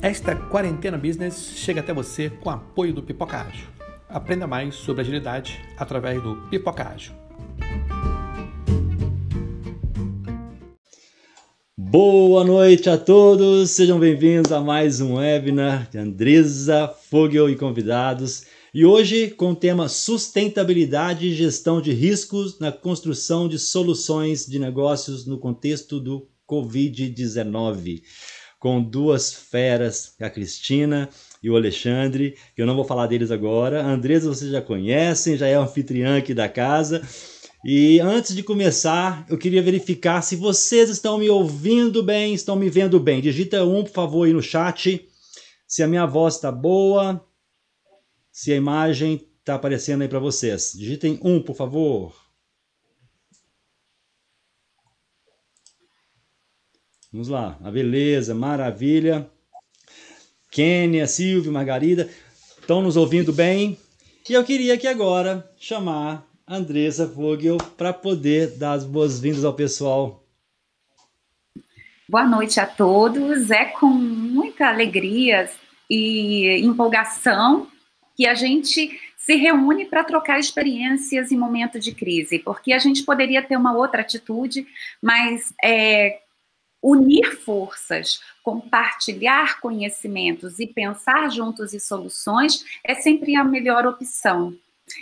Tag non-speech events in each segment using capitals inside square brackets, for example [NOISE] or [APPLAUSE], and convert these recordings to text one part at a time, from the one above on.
Esta quarentena business chega até você com apoio do Pipoca Ágil. Aprenda mais sobre agilidade através do Pipoca Ágil. Boa noite a todos, sejam bem-vindos a mais um webinar de Andresa Fogel e convidados. E hoje com o tema sustentabilidade e gestão de riscos na construção de soluções de negócios no contexto do Covid-19 com duas feras, a Cristina e o Alexandre, que eu não vou falar deles agora. Andresa vocês já conhecem, já é anfitriã aqui da casa. E antes de começar, eu queria verificar se vocês estão me ouvindo bem, estão me vendo bem. Digita um, por favor, aí no chat. Se a minha voz está boa, se a imagem está aparecendo aí para vocês. Digitem um, por favor. Vamos lá. A beleza, maravilha. Kênia, Silvio, Margarida, estão nos ouvindo bem? E eu queria aqui agora chamar a Andressa Vogel para poder dar as boas-vindas ao pessoal. Boa noite a todos. É com muita alegria e empolgação que a gente se reúne para trocar experiências em momento de crise, porque a gente poderia ter uma outra atitude, mas é, unir forças, compartilhar conhecimentos e pensar juntos em soluções é sempre a melhor opção.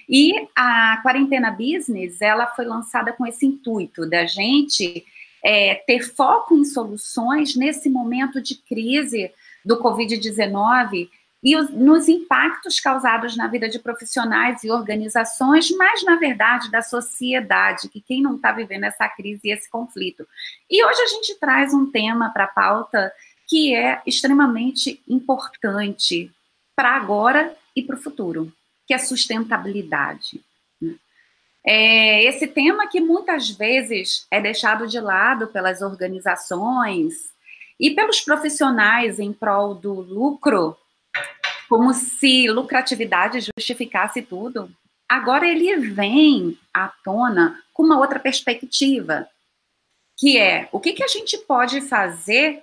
E a quarentena business, ela foi lançada com esse intuito da gente é, ter foco em soluções nesse momento de crise do Covid-19 e os, nos impactos causados na vida de profissionais e organizações, mas, na verdade, da sociedade, que quem não está vivendo essa crise e esse conflito. E hoje a gente traz um tema para a pauta que é extremamente importante para agora e para o futuro, que é sustentabilidade. É esse tema que muitas vezes é deixado de lado pelas organizações e pelos profissionais em prol do lucro como se lucratividade justificasse tudo. Agora ele vem à tona com uma outra perspectiva, que é o que, que a gente pode fazer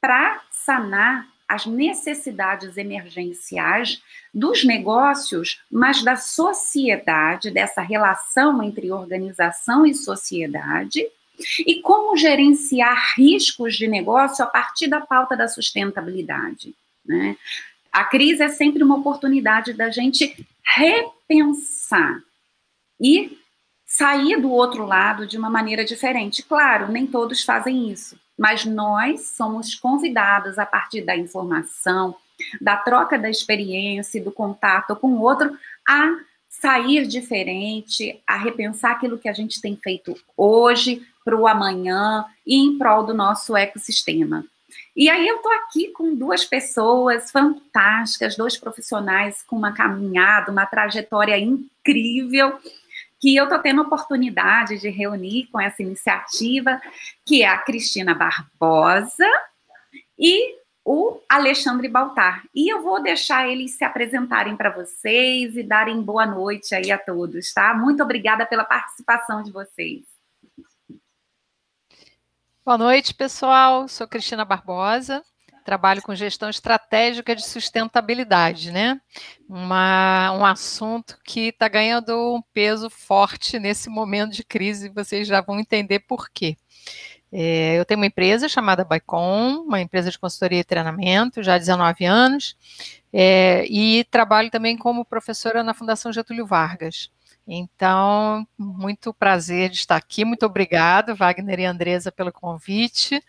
para sanar as necessidades emergenciais dos negócios, mas da sociedade, dessa relação entre organização e sociedade, e como gerenciar riscos de negócio a partir da pauta da sustentabilidade. Né? A crise é sempre uma oportunidade da gente repensar e sair do outro lado de uma maneira diferente. Claro, nem todos fazem isso, mas nós somos convidados a partir da informação, da troca da experiência, do contato com o outro, a sair diferente, a repensar aquilo que a gente tem feito hoje para o amanhã e em prol do nosso ecossistema. E aí eu estou aqui com duas pessoas fantásticas, dois profissionais com uma caminhada, uma trajetória incrível, que eu estou tendo a oportunidade de reunir com essa iniciativa, que é a Cristina Barbosa e o Alexandre Baltar. E eu vou deixar eles se apresentarem para vocês e darem boa noite aí a todos, tá? Muito obrigada pela participação de vocês. Boa noite, pessoal. Sou Cristina Barbosa, trabalho com gestão estratégica de sustentabilidade, né? Uma, um assunto que está ganhando um peso forte nesse momento de crise, vocês já vão entender por quê. É, eu tenho uma empresa chamada Baicon, uma empresa de consultoria e treinamento, já há 19 anos, é, e trabalho também como professora na Fundação Getúlio Vargas. Então, muito prazer de estar aqui. Muito obrigado, Wagner e Andresa, pelo convite.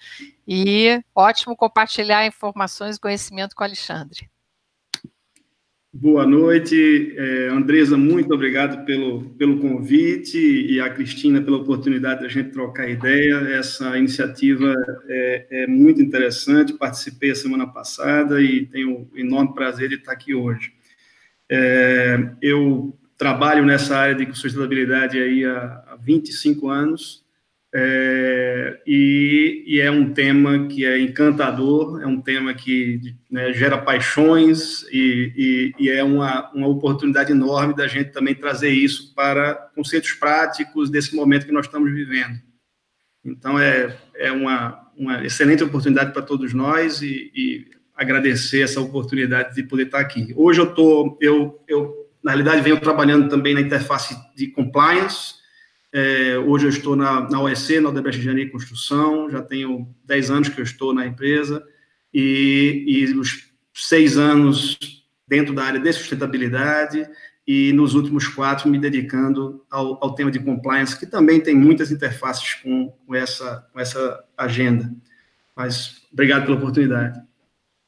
E ótimo compartilhar informações e conhecimento com o Alexandre. Boa noite, é, Andresa, muito obrigado pelo, pelo convite e a Cristina pela oportunidade de a gente trocar ideia. Essa iniciativa é, é muito interessante, participei a semana passada e tenho o enorme prazer de estar aqui hoje. É, eu trabalho nessa área de sustentabilidade aí há, há 25 anos, é, e, e, é um tema que é encantador, é um tema que né, gera paixões e, e, e, é uma, uma oportunidade enorme da gente também trazer isso para conceitos práticos desse momento que nós estamos vivendo. Então, é, é uma, uma excelente oportunidade para todos nós e, agradecer essa oportunidade de poder estar aqui. Hoje eu estou, eu, eu, na realidade, venho trabalhando também na interface de compliance. É, hoje eu estou na, na OEC, na Odebrecht Engenharia e Construção, já tenho 10 anos que eu estou na empresa, e, e os seis anos dentro da área de sustentabilidade, e nos últimos quatro me dedicando ao, ao tema de compliance, que também tem muitas interfaces com, com, essa, com essa agenda. Mas obrigado pela oportunidade.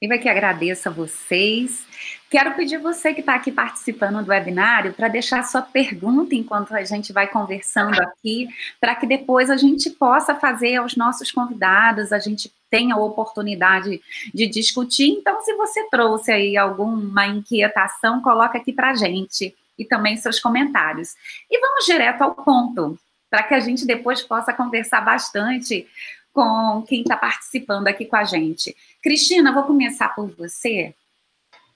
Eu que agradeço a vocês. Quero pedir você que está aqui participando do webinário para deixar sua pergunta enquanto a gente vai conversando aqui, para que depois a gente possa fazer aos nossos convidados, a gente tenha a oportunidade de discutir. Então, se você trouxe aí alguma inquietação, coloca aqui para a gente e também seus comentários. E vamos direto ao ponto, para que a gente depois possa conversar bastante com quem está participando aqui com a gente. Cristina, vou começar por você.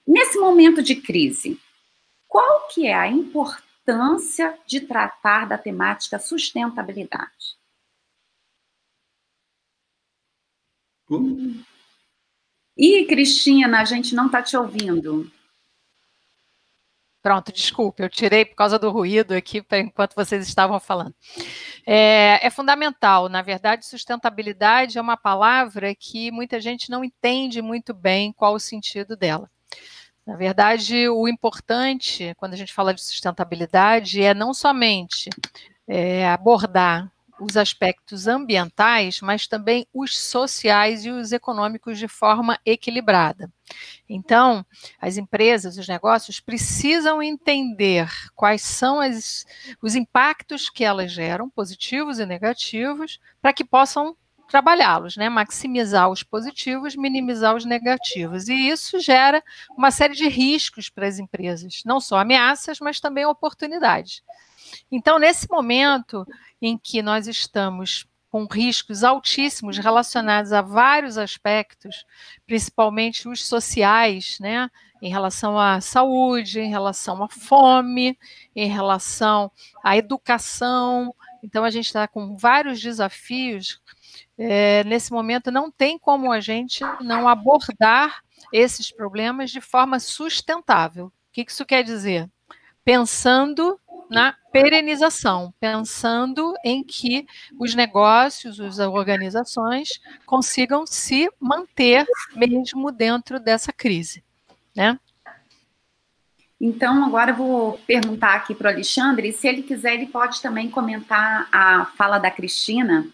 Nesse momento de crise, qual que é a importância de tratar da temática sustentabilidade? Como? Ih, Cristina, a gente não está te ouvindo. Pronto, desculpe, eu tirei por causa do ruído aqui enquanto vocês estavam falando. É, é, fundamental, na verdade, sustentabilidade é uma palavra que muita gente não entende muito bem qual o sentido dela. Na verdade, o importante, quando a gente fala de sustentabilidade, é não somente é, abordar os aspectos ambientais, mas também os sociais e os econômicos de forma equilibrada. Então, as empresas, os negócios precisam entender quais são as, os impactos que elas geram, positivos e negativos, para que possam trabalhá-los, né? maximizar os positivos, minimizar os negativos. E isso gera uma série de riscos para as empresas, não só ameaças, mas também oportunidades. Então, nesse momento em que nós estamos com riscos altíssimos relacionados a vários aspectos, principalmente os sociais, né, em relação à saúde, em relação à fome, em relação à educação. Então, a gente está com vários desafios. É, nesse momento, não tem como a gente não abordar esses problemas de forma sustentável. O que isso quer dizer? Pensando na perenização, pensando em que os negócios, as organizações consigam se manter mesmo dentro dessa crise, né? Então, agora eu vou perguntar aqui para o Alexandre, se ele quiser, ele pode também comentar a fala da Cristina.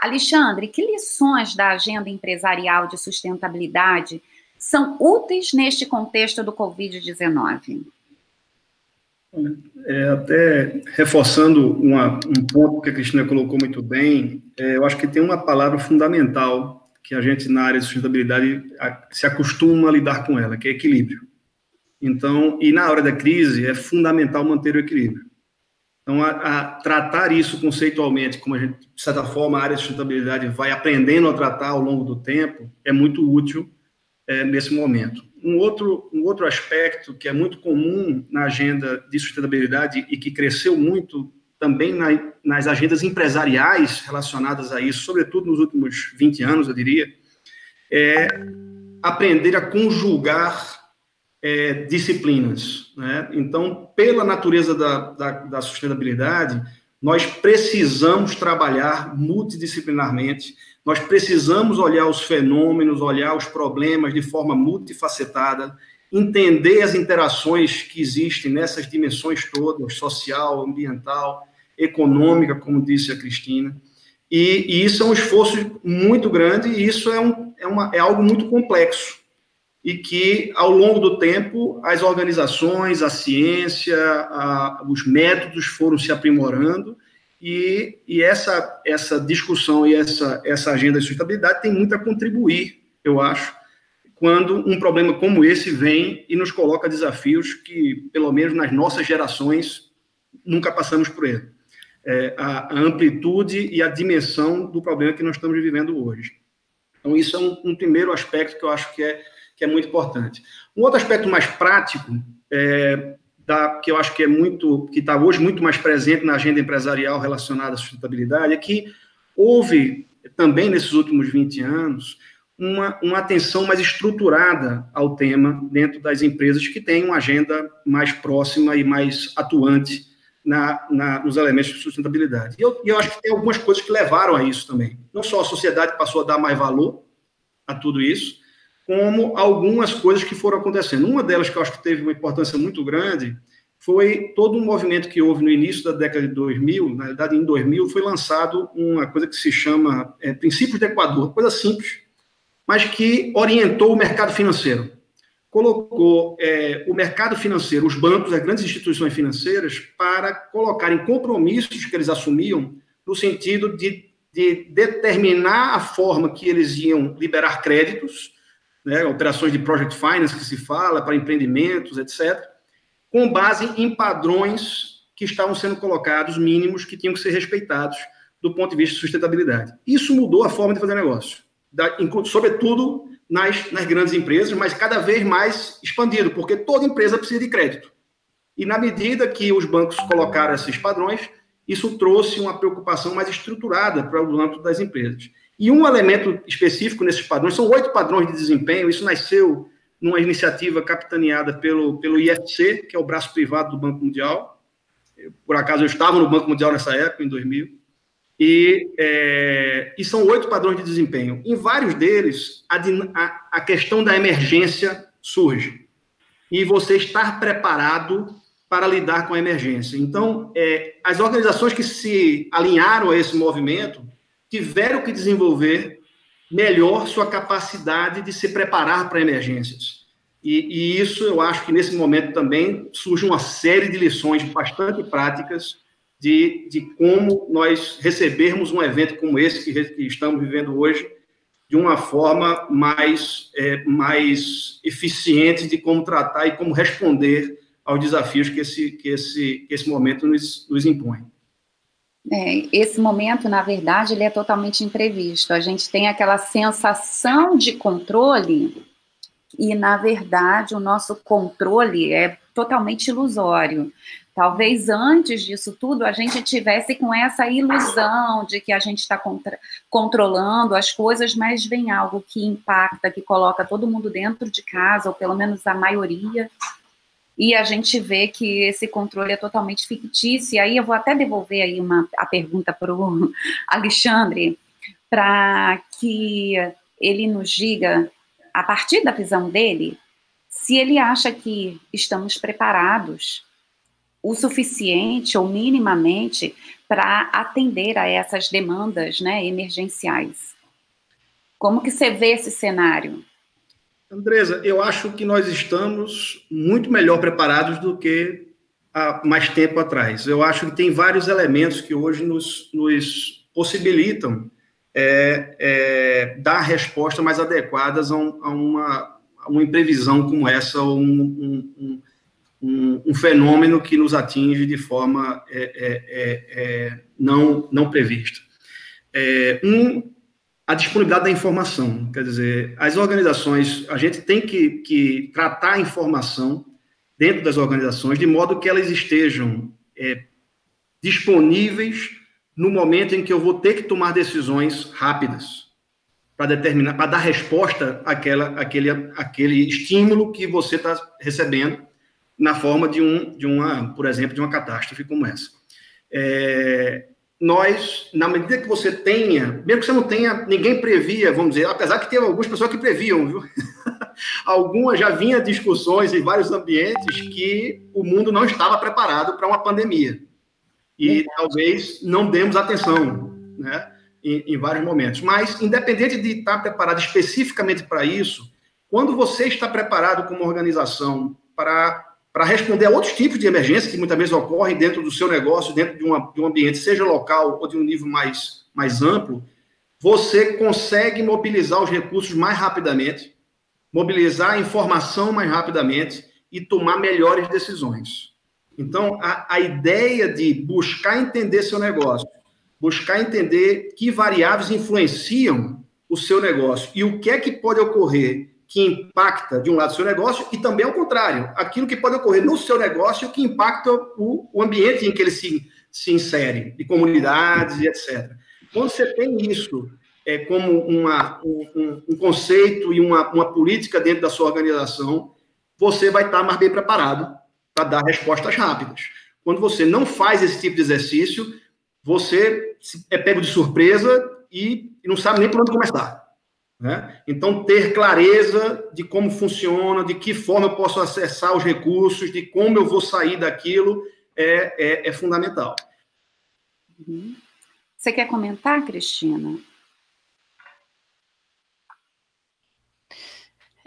Alexandre, que lições da agenda empresarial de sustentabilidade são úteis neste contexto do Covid-19? É, até reforçando uma, um ponto que a Cristina colocou muito bem, é, eu acho que tem uma palavra fundamental que a gente, na área de sustentabilidade, a, se acostuma a lidar com ela, que é equilíbrio. Então, e na hora da crise, é fundamental manter o equilíbrio. Então, a, a tratar isso conceitualmente, como a gente, de certa forma, a área de sustentabilidade vai aprendendo a tratar ao longo do tempo, é muito útil é, nesse momento. Um outro, um outro aspecto que é muito comum na agenda de sustentabilidade e que cresceu muito também na, nas agendas empresariais relacionadas a isso, sobretudo nos últimos 20 anos, eu diria, é aprender a conjugar é, disciplinas. Né? Então, pela natureza da, da, da sustentabilidade, nós precisamos trabalhar multidisciplinarmente nós precisamos olhar os fenômenos, olhar os problemas de forma multifacetada, entender as interações que existem nessas dimensões todas, social, ambiental, econômica, como disse a Cristina. E, e isso é um esforço muito grande e isso é, um, é, uma, é algo muito complexo. E que, ao longo do tempo, as organizações, a ciência, a, os métodos foram se aprimorando e, e essa, essa discussão e essa, essa agenda de sustentabilidade tem muito a contribuir, eu acho, quando um problema como esse vem e nos coloca desafios que, pelo menos nas nossas gerações, nunca passamos por ele. É, a, a, amplitude e a dimensão do problema que nós estamos vivendo hoje. Então, isso é um, um, primeiro aspecto que eu acho que é, que é muito importante. Um outro aspecto mais prático é, da, que eu acho que é muito, que está hoje muito mais presente na agenda empresarial relacionada à sustentabilidade, é que houve também nesses últimos 20 anos uma, uma atenção mais estruturada ao tema dentro das empresas que têm uma agenda mais próxima e mais atuante na, na, nos elementos de sustentabilidade. E eu, eu acho que tem algumas coisas que levaram a isso também. Não só a sociedade passou a dar mais valor a tudo isso, como algumas coisas que foram acontecendo. Uma delas que eu acho que teve uma importância muito grande foi todo um movimento que houve no início da década de 2000, na verdade em 2000 foi lançado uma coisa que se chama é, Princípios do Equador, coisa simples, mas que orientou o mercado financeiro. Colocou é, o mercado financeiro, os bancos, as grandes instituições financeiras, para colocarem compromissos que eles assumiam no sentido de, de determinar a forma que eles iam liberar créditos, né, operações de project finance que se fala, para empreendimentos, etc., com base em padrões que estavam sendo colocados, mínimos, que tinham que ser respeitados do ponto de vista de sustentabilidade. Isso mudou a forma de fazer negócio, da, sobretudo nas, nas grandes empresas, mas cada vez mais expandido, porque toda empresa precisa de crédito. E na medida que os bancos colocaram esses padrões, isso trouxe uma preocupação mais estruturada para o âmbito das empresas. E um elemento específico nesses padrões, são oito padrões de desempenho, isso nasceu numa iniciativa capitaneada pelo, pelo IFC, que é o braço privado do Banco Mundial. Por acaso, eu estava no Banco Mundial nessa época, em 2000. E, é, e são oito padrões de desempenho. Em vários deles, a, a, a questão da emergência surge. E você estar preparado para lidar com a emergência. Então, é, as organizações que se alinharam a esse movimento tiveram que desenvolver melhor sua capacidade de se preparar para emergências. E, e, isso eu acho que nesse momento também surge uma série de lições bastante práticas de, de como nós recebermos um evento como esse que, que estamos vivendo hoje de uma forma mais, é, mais eficiente de como tratar e como responder aos desafios que esse, que esse, que esse momento nos, nos impõe. É, esse momento, na verdade, ele é totalmente imprevisto. A gente tem aquela sensação de controle e, na verdade, o nosso controle é totalmente ilusório. Talvez antes disso tudo a gente tivesse com essa ilusão de que a gente está controlando as coisas, mas vem algo que impacta, que coloca todo mundo dentro de casa, ou pelo menos a maioria, e a gente vê que esse controle é totalmente fictício. E aí eu vou até devolver aí uma, a pergunta para o [LAUGHS] Alexandre, para que ele nos diga, a partir da visão dele, se ele acha que estamos preparados o suficiente ou minimamente para atender a essas demandas né, emergenciais. Como que você vê esse cenário? Andresa, eu acho que nós estamos muito melhor preparados do que há mais tempo atrás. Eu acho que tem vários elementos que hoje nos, nos possibilitam é, é, dar respostas mais adequadas a, um, a, uma, a, uma, imprevisão como essa, ou um, um, um, fenômeno que nos atinge de forma é, é, é, é não, não prevista. um a disponibilidade da informação. Quer dizer, as organizações, a gente tem que, que tratar a informação dentro das organizações de modo que elas estejam é, disponíveis no momento em que eu vou ter que tomar decisões rápidas para determinar, para dar resposta àquela, àquele, àquele estímulo que você está recebendo na forma de um, de uma, por exemplo, de uma catástrofe como essa. É, nós, na medida que você tenha, mesmo que você não tenha, ninguém previa, vamos dizer, apesar que tem algumas pessoas que previam, viu? [LAUGHS] Algumas já vinha discussões em vários ambientes que o mundo não estava preparado para uma pandemia. E talvez não demos atenção, né? Em, em vários momentos. Mas, independente de estar preparado especificamente para isso, quando você está preparado como organização para para responder a outros tipos de emergência que muitas vezes ocorrem dentro do seu negócio, dentro de, uma, de um ambiente, seja local ou de um nível mais, mais amplo, você consegue mobilizar os recursos mais rapidamente, mobilizar a informação mais rapidamente e tomar melhores decisões. Então, a, a ideia de buscar entender seu negócio, buscar entender que variáveis influenciam o seu negócio e o que é que pode ocorrer que impacta, de um lado, o seu negócio, e também ao contrário, aquilo que pode ocorrer no seu negócio que impacta o, o ambiente em que ele se, se insere, de comunidades e etc. Quando você tem isso é, como uma, um, um, conceito e uma, uma política dentro da sua organização, você vai estar mais bem preparado para dar respostas rápidas. Quando você não faz esse tipo de exercício, você é pego de surpresa e, e não sabe nem por onde começar. Né? Então, ter clareza de como funciona, de que forma eu posso acessar os recursos, de como eu vou sair daquilo, é, é, é fundamental. Uhum. Você quer comentar, Cristina?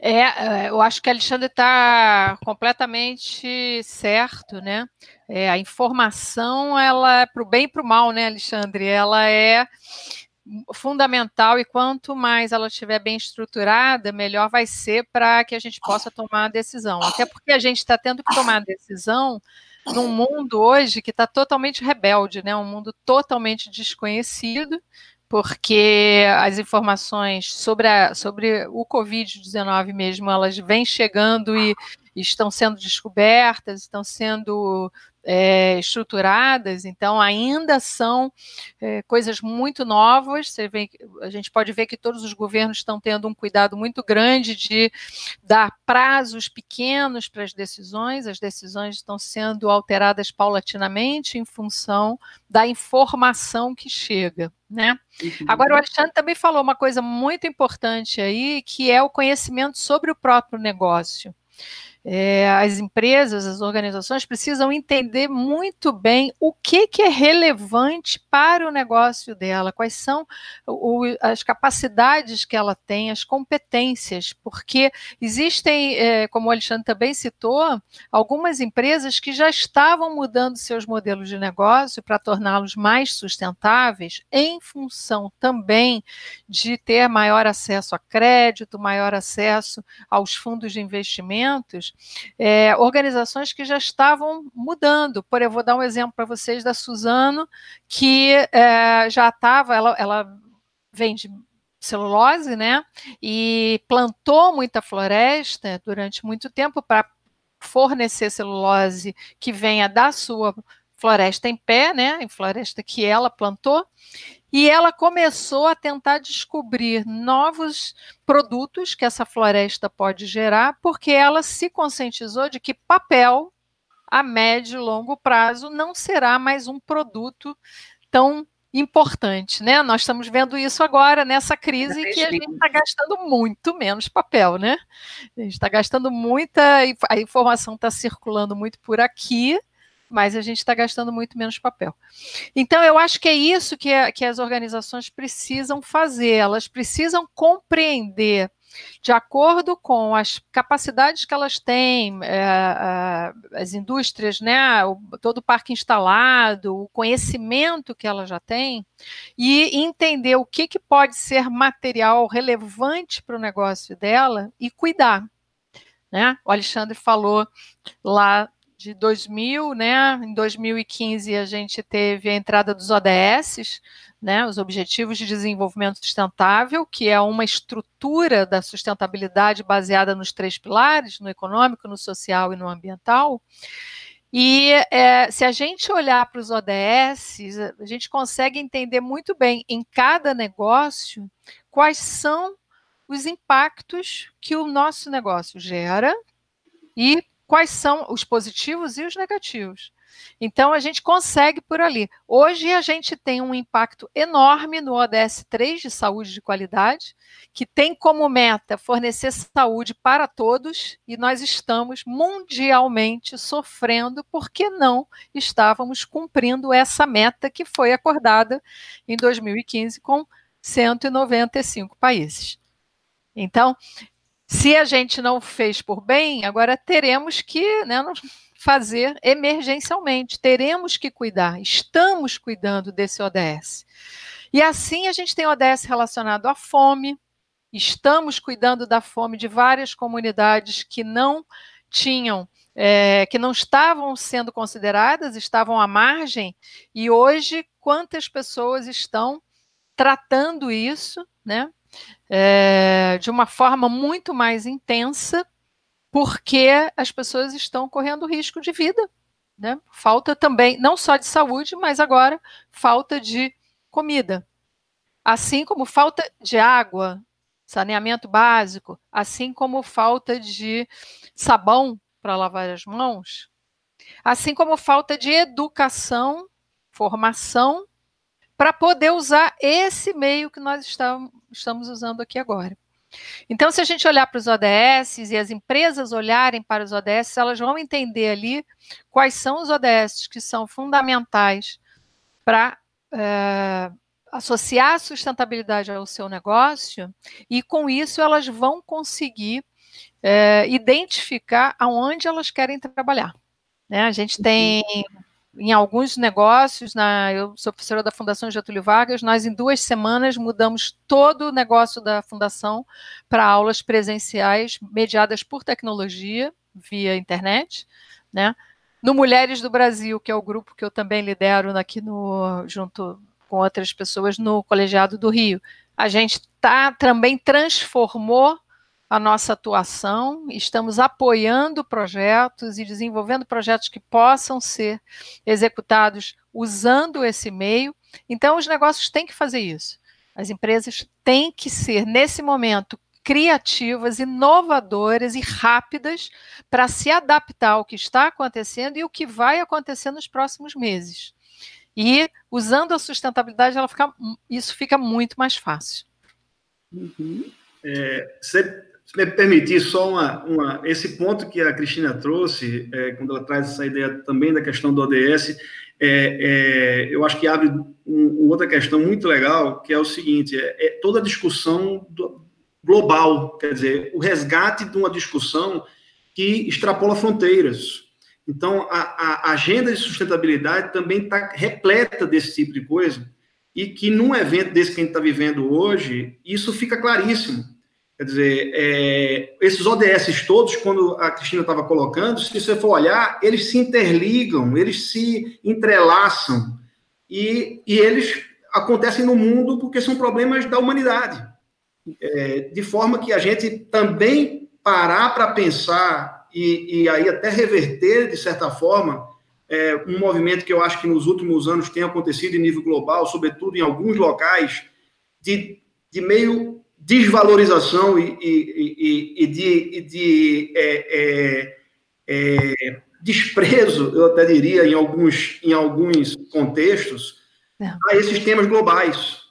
É, é, eu acho que Alexandre está completamente certo, né? É, a informação, ela é para o bem e para o mal, né, Alexandre? Ela é fundamental e quanto mais ela estiver bem estruturada, melhor vai ser para que a gente possa tomar a decisão. Até porque a gente está tendo que tomar a decisão num mundo hoje que está totalmente rebelde, né? Um mundo totalmente desconhecido porque as informações sobre, a, sobre o Covid-19 mesmo, elas vêm chegando e estão sendo descobertas, estão sendo é, estruturadas, então ainda são é, coisas muito novas. Você vê, a gente pode ver que todos os governos estão tendo um cuidado muito grande de dar prazos pequenos para as decisões, as decisões estão sendo alteradas paulatinamente em função da informação que chega. Né? Uhum. Agora, o Alexandre também falou uma coisa muito importante aí, que é o conhecimento sobre o próprio negócio é, as empresas, as organizações precisam entender muito bem o que, que é relevante para o negócio dela, quais são o, as capacidades que ela tem, as competências, porque existem, é, como o Alexandre também citou, algumas empresas que já estavam mudando seus modelos de negócio para torná-los mais sustentáveis, em função também de ter maior acesso a crédito, maior acesso aos fundos de investimentos é, organizações que já estavam mudando. Por eu vou dar um exemplo para vocês da Suzano, que é, já estava, ela, ela vende celulose, né? E plantou muita floresta durante muito tempo para fornecer celulose que venha da sua floresta em pé, né? Em floresta que ela plantou. E ela começou a tentar descobrir novos produtos que essa floresta pode gerar, porque ela se conscientizou de que papel, a médio e longo prazo, não será mais um produto tão importante, né? Nós estamos vendo isso agora nessa crise que a gente está gastando muito menos papel, né? A gente está gastando muita, a informação está circulando muito por aqui, mas a gente está gastando muito menos papel. Então, eu acho que é isso que, é, que as organizações precisam fazer, elas precisam compreender de acordo com as capacidades que elas têm, é, as indústrias, né, todo o parque instalado, o conhecimento que ela já tem, e entender o que, que pode ser material relevante para o negócio dela e cuidar. Né? O Alexandre falou lá de 2000, né? Em 2015 a gente teve a entrada dos ODS, né? Os Objetivos de Desenvolvimento Sustentável, que é uma estrutura da sustentabilidade baseada nos três pilares, no econômico, no social e no ambiental. E é, se a gente olhar para os ODS, a gente consegue entender muito bem em cada negócio quais são os impactos que o nosso negócio gera e quais são os positivos e os negativos. Então a gente consegue por ali. Hoje a gente tem um impacto enorme no ODS 3 de saúde de qualidade, que tem como meta fornecer saúde para todos, e nós estamos mundialmente sofrendo porque não estávamos cumprindo essa meta que foi acordada em 2015 com 195 países. Então, se a gente não fez por bem, agora teremos que né, fazer emergencialmente, teremos que cuidar, estamos cuidando desse ODS. E assim a gente tem ODS relacionado à fome, estamos cuidando da fome de várias comunidades que não tinham é, que não estavam sendo consideradas, estavam à margem, e hoje quantas pessoas estão tratando isso, né? É, de uma forma muito mais intensa, porque as pessoas estão correndo risco de vida. Né? Falta também, não só de saúde, mas agora falta de comida. assim como falta de água, saneamento básico, assim como falta de sabão para lavar as mãos, assim como falta de educação, formação, para poder usar esse meio que nós estamos usando aqui agora. Então, se a gente olhar para os ODS e as empresas olharem para os ODS, elas vão entender ali quais são os ODS que são fundamentais para é, associar a sustentabilidade ao seu negócio, e com isso elas vão conseguir é, identificar aonde elas querem trabalhar. Né? A gente tem em alguns negócios, na, eu sou professora da Fundação Getúlio Vargas, nós em duas semanas mudamos todo o negócio da Fundação para aulas presenciais mediadas por tecnologia, via internet, né? No Mulheres do Brasil, que é o grupo que eu também lidero aqui no, junto com outras pessoas no Colegiado do Rio, a gente tá, também transformou a nossa atuação, estamos apoiando projetos e desenvolvendo projetos que possam ser executados usando esse meio. Então, os negócios têm que fazer isso. As empresas têm que ser, nesse momento, criativas, inovadoras e rápidas para se adaptar ao que está acontecendo e o que vai acontecer nos próximos meses. E usando a sustentabilidade, ela fica, isso fica muito mais fácil. Uhum. É, se me permitir só uma, uma, esse ponto que a Cristina trouxe, é, quando ela traz essa ideia também da questão do ODS, é, é, eu acho que abre um, outra questão muito legal, que é o seguinte: é, é, toda a discussão do, global, quer dizer, o resgate de uma discussão que extrapola fronteiras. Então, a, a agenda de sustentabilidade também está repleta desse tipo de coisa, e que num evento desse que a gente está vivendo hoje, isso fica claríssimo. Quer dizer, é, esses ODS todos, quando a Cristina estava colocando, se você for olhar, eles se interligam, eles se entrelaçam e, e eles acontecem no mundo porque são problemas da humanidade. É, de forma que a gente também parar para pensar e, e, aí até reverter, de certa forma, é, um movimento que eu acho que nos últimos anos tem acontecido em nível global, sobretudo em alguns locais, de, de meio desvalorização e, e, e, e de, de é, é, é, desprezo, eu até diria, em alguns, em alguns contextos, é. a esses temas globais.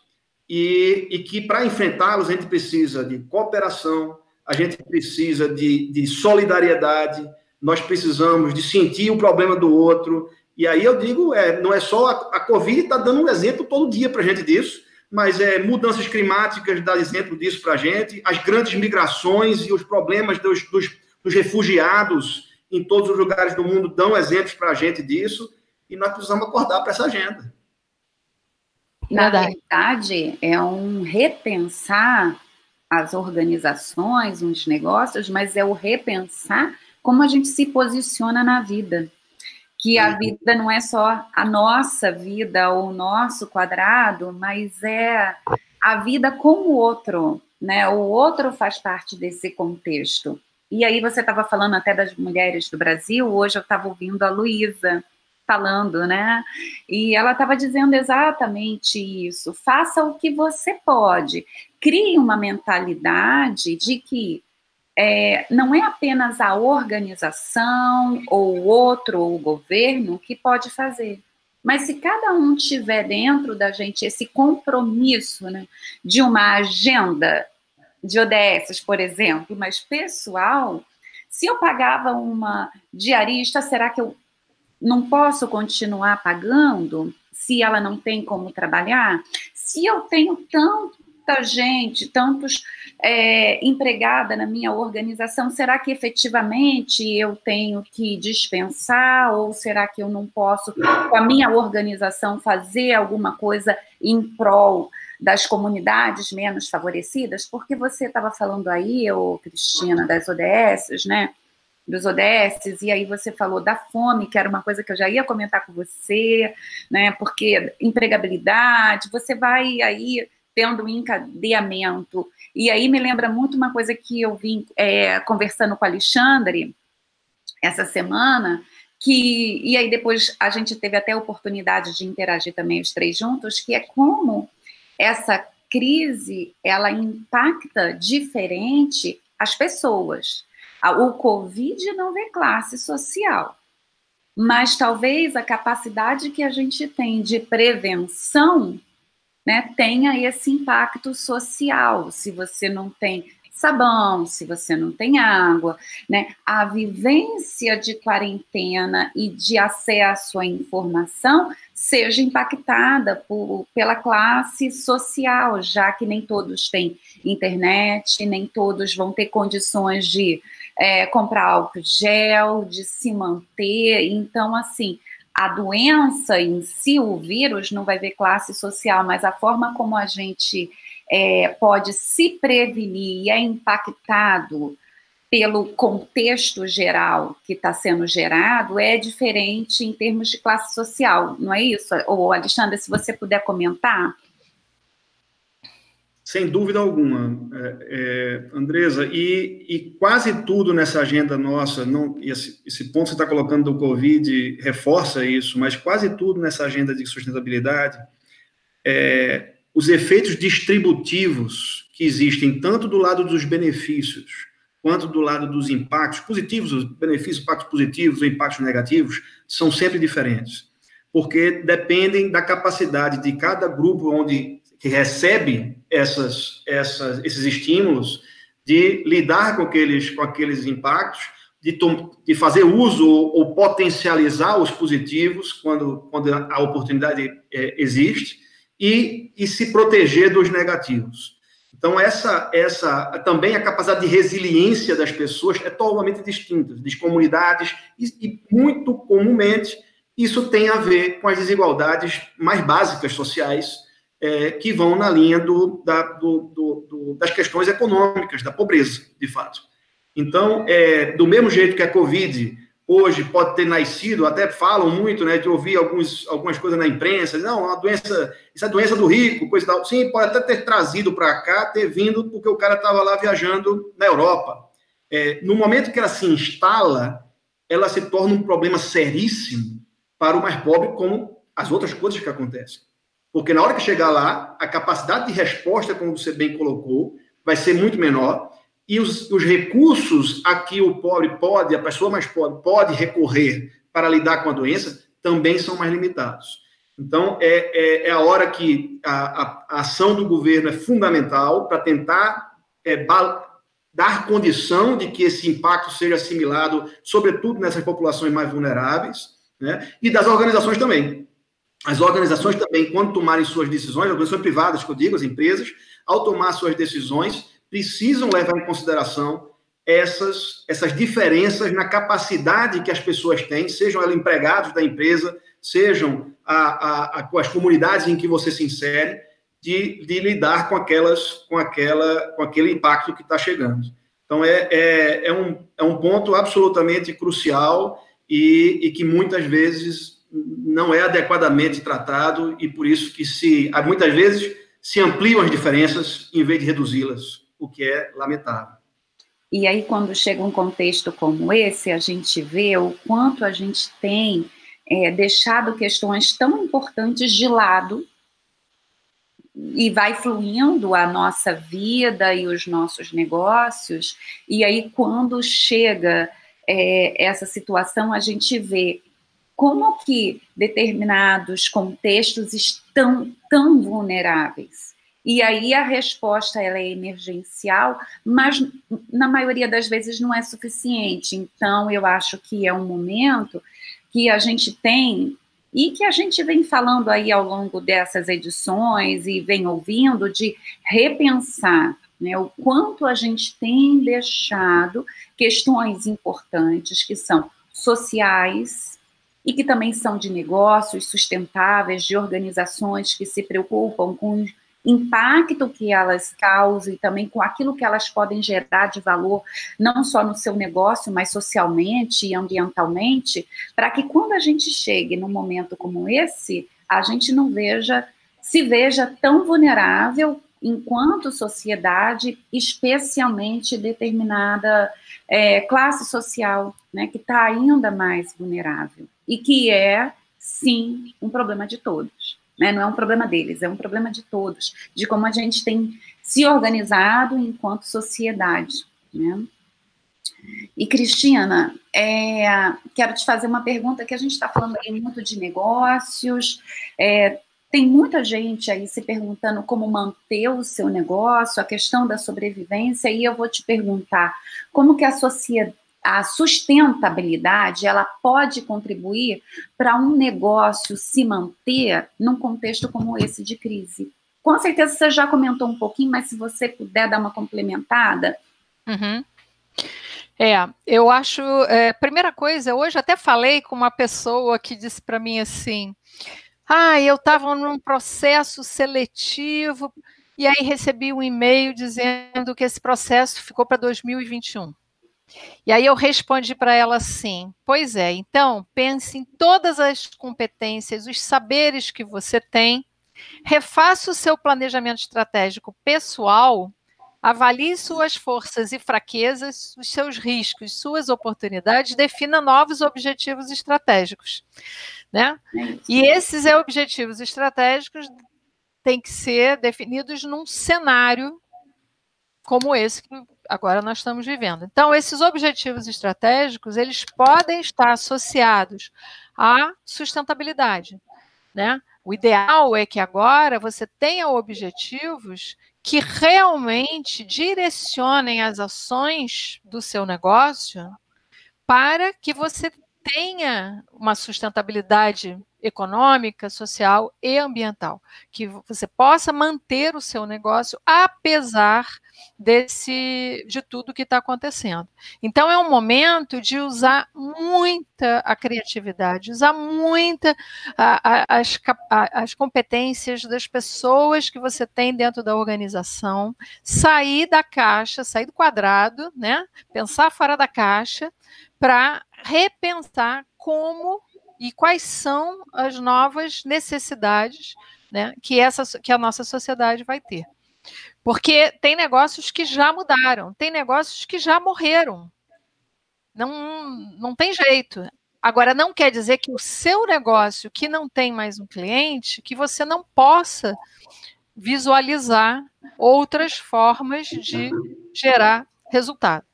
E, e que, para enfrentá-los, a gente precisa de cooperação, a gente precisa de, de solidariedade, nós precisamos de sentir o problema do outro. E aí eu digo, é, não é só a, a Covid está dando um exemplo todo dia para a gente disso, mas é, mudanças climáticas dá exemplo disso para a gente, as grandes migrações e os problemas dos, dos, dos, refugiados em todos os lugares do mundo dão exemplos para a gente disso, e nós precisamos acordar para essa agenda. Na verdade, é um repensar as organizações, os negócios, mas é o repensar como a gente se posiciona na vida que a uhum. vida não é só a nossa vida ou o nosso quadrado, mas é a vida com o outro, né? O outro faz parte desse contexto. E aí você estava falando até das mulheres do Brasil, hoje eu estava ouvindo a Luísa falando, né? E ela estava dizendo exatamente isso. Faça o que você pode. Crie uma mentalidade de que é, não é apenas a organização ou outro ou o governo que pode fazer. Mas se cada um tiver dentro da gente esse compromisso né, de uma agenda de ODS, por exemplo, mas pessoal, se eu pagava uma diarista, será que eu não posso continuar pagando se ela não tem como trabalhar? Se eu tenho tanta gente, tantos é, empregada na minha organização, será que efetivamente eu tenho que dispensar ou será que eu não posso, com a minha organização, fazer alguma coisa em prol das comunidades menos favorecidas? Porque você estava falando aí, ô, Cristina, das ODS, né? Dos ODS, e aí você falou da fome, que era uma coisa que eu já ia comentar com você, né? Porque empregabilidade, você vai aí tendo um encadeamento e aí me lembra muito uma coisa que eu vim é, conversando com o Alexandre essa semana, que e aí depois a gente teve até a oportunidade de interagir também os três juntos, que é como essa crise ela impacta diferente as pessoas. O Covid não vê classe social, mas talvez a capacidade que a gente tem de prevenção né, tenha esse impacto social. Se você não tem sabão, se você não tem água, né? A vivência de quarentena e de acesso à informação seja impactada por, pela classe social, já que nem todos têm internet, nem todos vão ter condições de é, comprar álcool gel, de se manter. Então, assim, a doença em si, o vírus, não vai ver classe social, mas a forma como a gente é, pode se prevenir e é impactado pelo contexto geral que está sendo gerado é diferente em termos de classe social, não é isso? Ou, Alexandre, se você puder comentar. Sem dúvida alguma, é, é, Andresa, e, e, quase tudo nessa agenda nossa, não, esse, esse ponto que você está colocando do Covid reforça isso, mas quase tudo nessa agenda de sustentabilidade é, os efeitos distributivos que existem tanto do lado dos benefícios quanto do lado dos impactos positivos, os benefícios, impactos positivos ou impactos negativos, são sempre diferentes, porque dependem da capacidade de cada grupo onde que recebe essas, essas, esses estímulos de lidar com aqueles, com aqueles impactos, de, de fazer uso ou, ou, potencializar os positivos quando, quando a oportunidade é, existe, e, e se proteger dos negativos. Então, essa, essa também a capacidade de resiliência das pessoas é totalmente distinta, das comunidades, e, e, muito comumente isso tem a ver com as desigualdades mais básicas sociais, é, que vão na linha do, da, do, do, das questões econômicas, da pobreza, de fato. Então, é, do mesmo jeito que a Covid hoje pode ter nascido, até falam muito, né, de ouvir alguns, algumas coisas na imprensa, não, a doença, isso é doença do rico, coisa tal. Sim, pode até ter trazido para cá, ter vindo porque o cara estava lá viajando na Europa. É, no momento que ela se instala, ela se torna um problema seríssimo para o mais pobre, como as outras coisas que acontecem. Porque na hora que chegar lá, a capacidade de resposta, como você bem colocou, vai ser muito menor e os, os recursos a que o pobre pode, a pessoa mais pobre pode recorrer para lidar com a doença, também são mais limitados. Então, é, é, é a hora que a, a, a, ação do governo é fundamental para tentar é, dar condição de que esse impacto seja assimilado, sobretudo nessas populações mais vulneráveis, né? e das organizações também. As organizações também, quando tomarem suas decisões, organizações privadas, que eu digo, as empresas, ao tomar suas decisões, precisam levar em consideração essas, essas diferenças na capacidade que as pessoas têm, sejam elas empregados da empresa, sejam a, a, a, as comunidades em que você se insere, de, de, lidar com aquelas, com aquela, com aquele impacto que está chegando. Então é, é, é, um, é um ponto absolutamente crucial e, e que muitas vezes não é adequadamente tratado e por isso que se muitas vezes se ampliam as diferenças em vez de reduzi-las o que é lamentável. E aí, quando chega um contexto como esse, a gente vê o quanto a gente tem é, deixado questões tão importantes de lado e vai fluindo a nossa vida e os nossos negócios. E aí, quando chega é, essa situação, a gente vê como que determinados contextos estão tão vulneráveis e aí a resposta ela é emergencial, mas na maioria das vezes não é suficiente. Então eu acho que é um momento que a gente tem e que a gente vem falando aí ao longo dessas edições e vem ouvindo de repensar né, o quanto a gente tem deixado questões importantes que são sociais e que também são de negócios sustentáveis, de organizações que se preocupam com impacto que elas causam e também com aquilo que elas podem gerar de valor, não só no seu negócio, mas socialmente e ambientalmente, para que quando a gente chegue num momento como esse, a gente não veja, se veja tão vulnerável enquanto sociedade, especialmente determinada é, classe social, né, que está ainda mais vulnerável e que é sim um problema de todos. né? Não é um problema deles, é um problema de todos, de como a gente tem se organizado enquanto sociedade, né? E Cristina, é, quero te fazer uma pergunta que a gente está falando aí muito de negócios, é, tem muita gente aí se perguntando como manter o seu negócio, a questão da sobrevivência, e eu vou te perguntar como que a sociedade a sustentabilidade ela pode contribuir para um negócio se manter num contexto como esse de crise. Com certeza você já comentou um pouquinho, mas se você puder dar uma complementada. Uhum. É, eu acho. É, primeira coisa, hoje até falei com uma pessoa que disse para mim assim: ah, eu estava num processo seletivo e aí recebi um e-mail dizendo que esse processo ficou para 2021. E aí eu respondi para ela assim: Pois é, então pense em todas as competências, os saberes que você tem, refaça o seu planejamento estratégico pessoal, avalie suas forças e fraquezas, os seus riscos, suas oportunidades, defina novos objetivos estratégicos. Né? É e esses objetivos estratégicos têm que ser definidos num cenário como esse que agora nós estamos vivendo. Então, esses objetivos estratégicos, eles podem estar associados à sustentabilidade, né? O ideal é que agora você tenha objetivos que realmente direcionem as ações do seu negócio para que você tenha uma sustentabilidade econômica, social e ambiental, que você possa manter o seu negócio apesar desse de tudo que está acontecendo. Então é um momento de usar muita a criatividade, usar muita a, a, as, a, as competências das pessoas que você tem dentro da organização, sair da caixa, sair do quadrado, né? Pensar fora da caixa para repensar como e quais são as novas necessidades né, que, essa, que a nossa sociedade vai ter. Porque tem negócios que já mudaram, tem negócios que já morreram. Não, não tem jeito. Agora, não quer dizer que o seu negócio, que não tem mais um cliente, que você não possa visualizar outras formas de gerar resultado.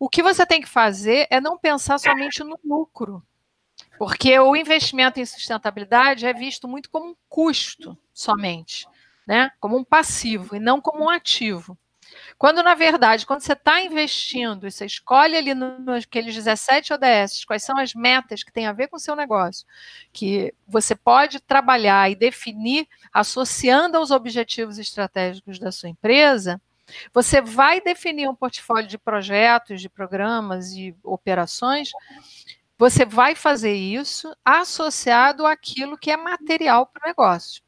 O que você tem que fazer é não pensar somente no lucro. Porque o investimento em sustentabilidade é visto muito como um custo somente, né? como um passivo e não como um ativo. Quando, na verdade, quando você está investindo e você escolhe ali naqueles 17 ODS quais são as metas que têm a ver com o seu negócio, que você pode trabalhar e definir associando aos objetivos estratégicos da sua empresa, você vai definir um portfólio de projetos, de programas e operações você vai fazer isso associado àquilo que é material para o negócio.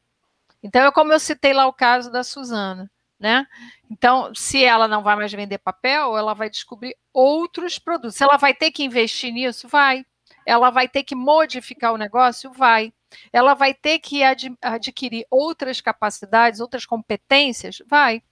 Então, é como eu citei lá o caso da Suzana, né? Então, se ela não vai mais vender papel, ela vai descobrir outros produtos. Se ela vai ter que investir nisso, vai. Ela vai ter que modificar o negócio, vai. Ela vai ter que ad adquirir outras capacidades, outras competências, vai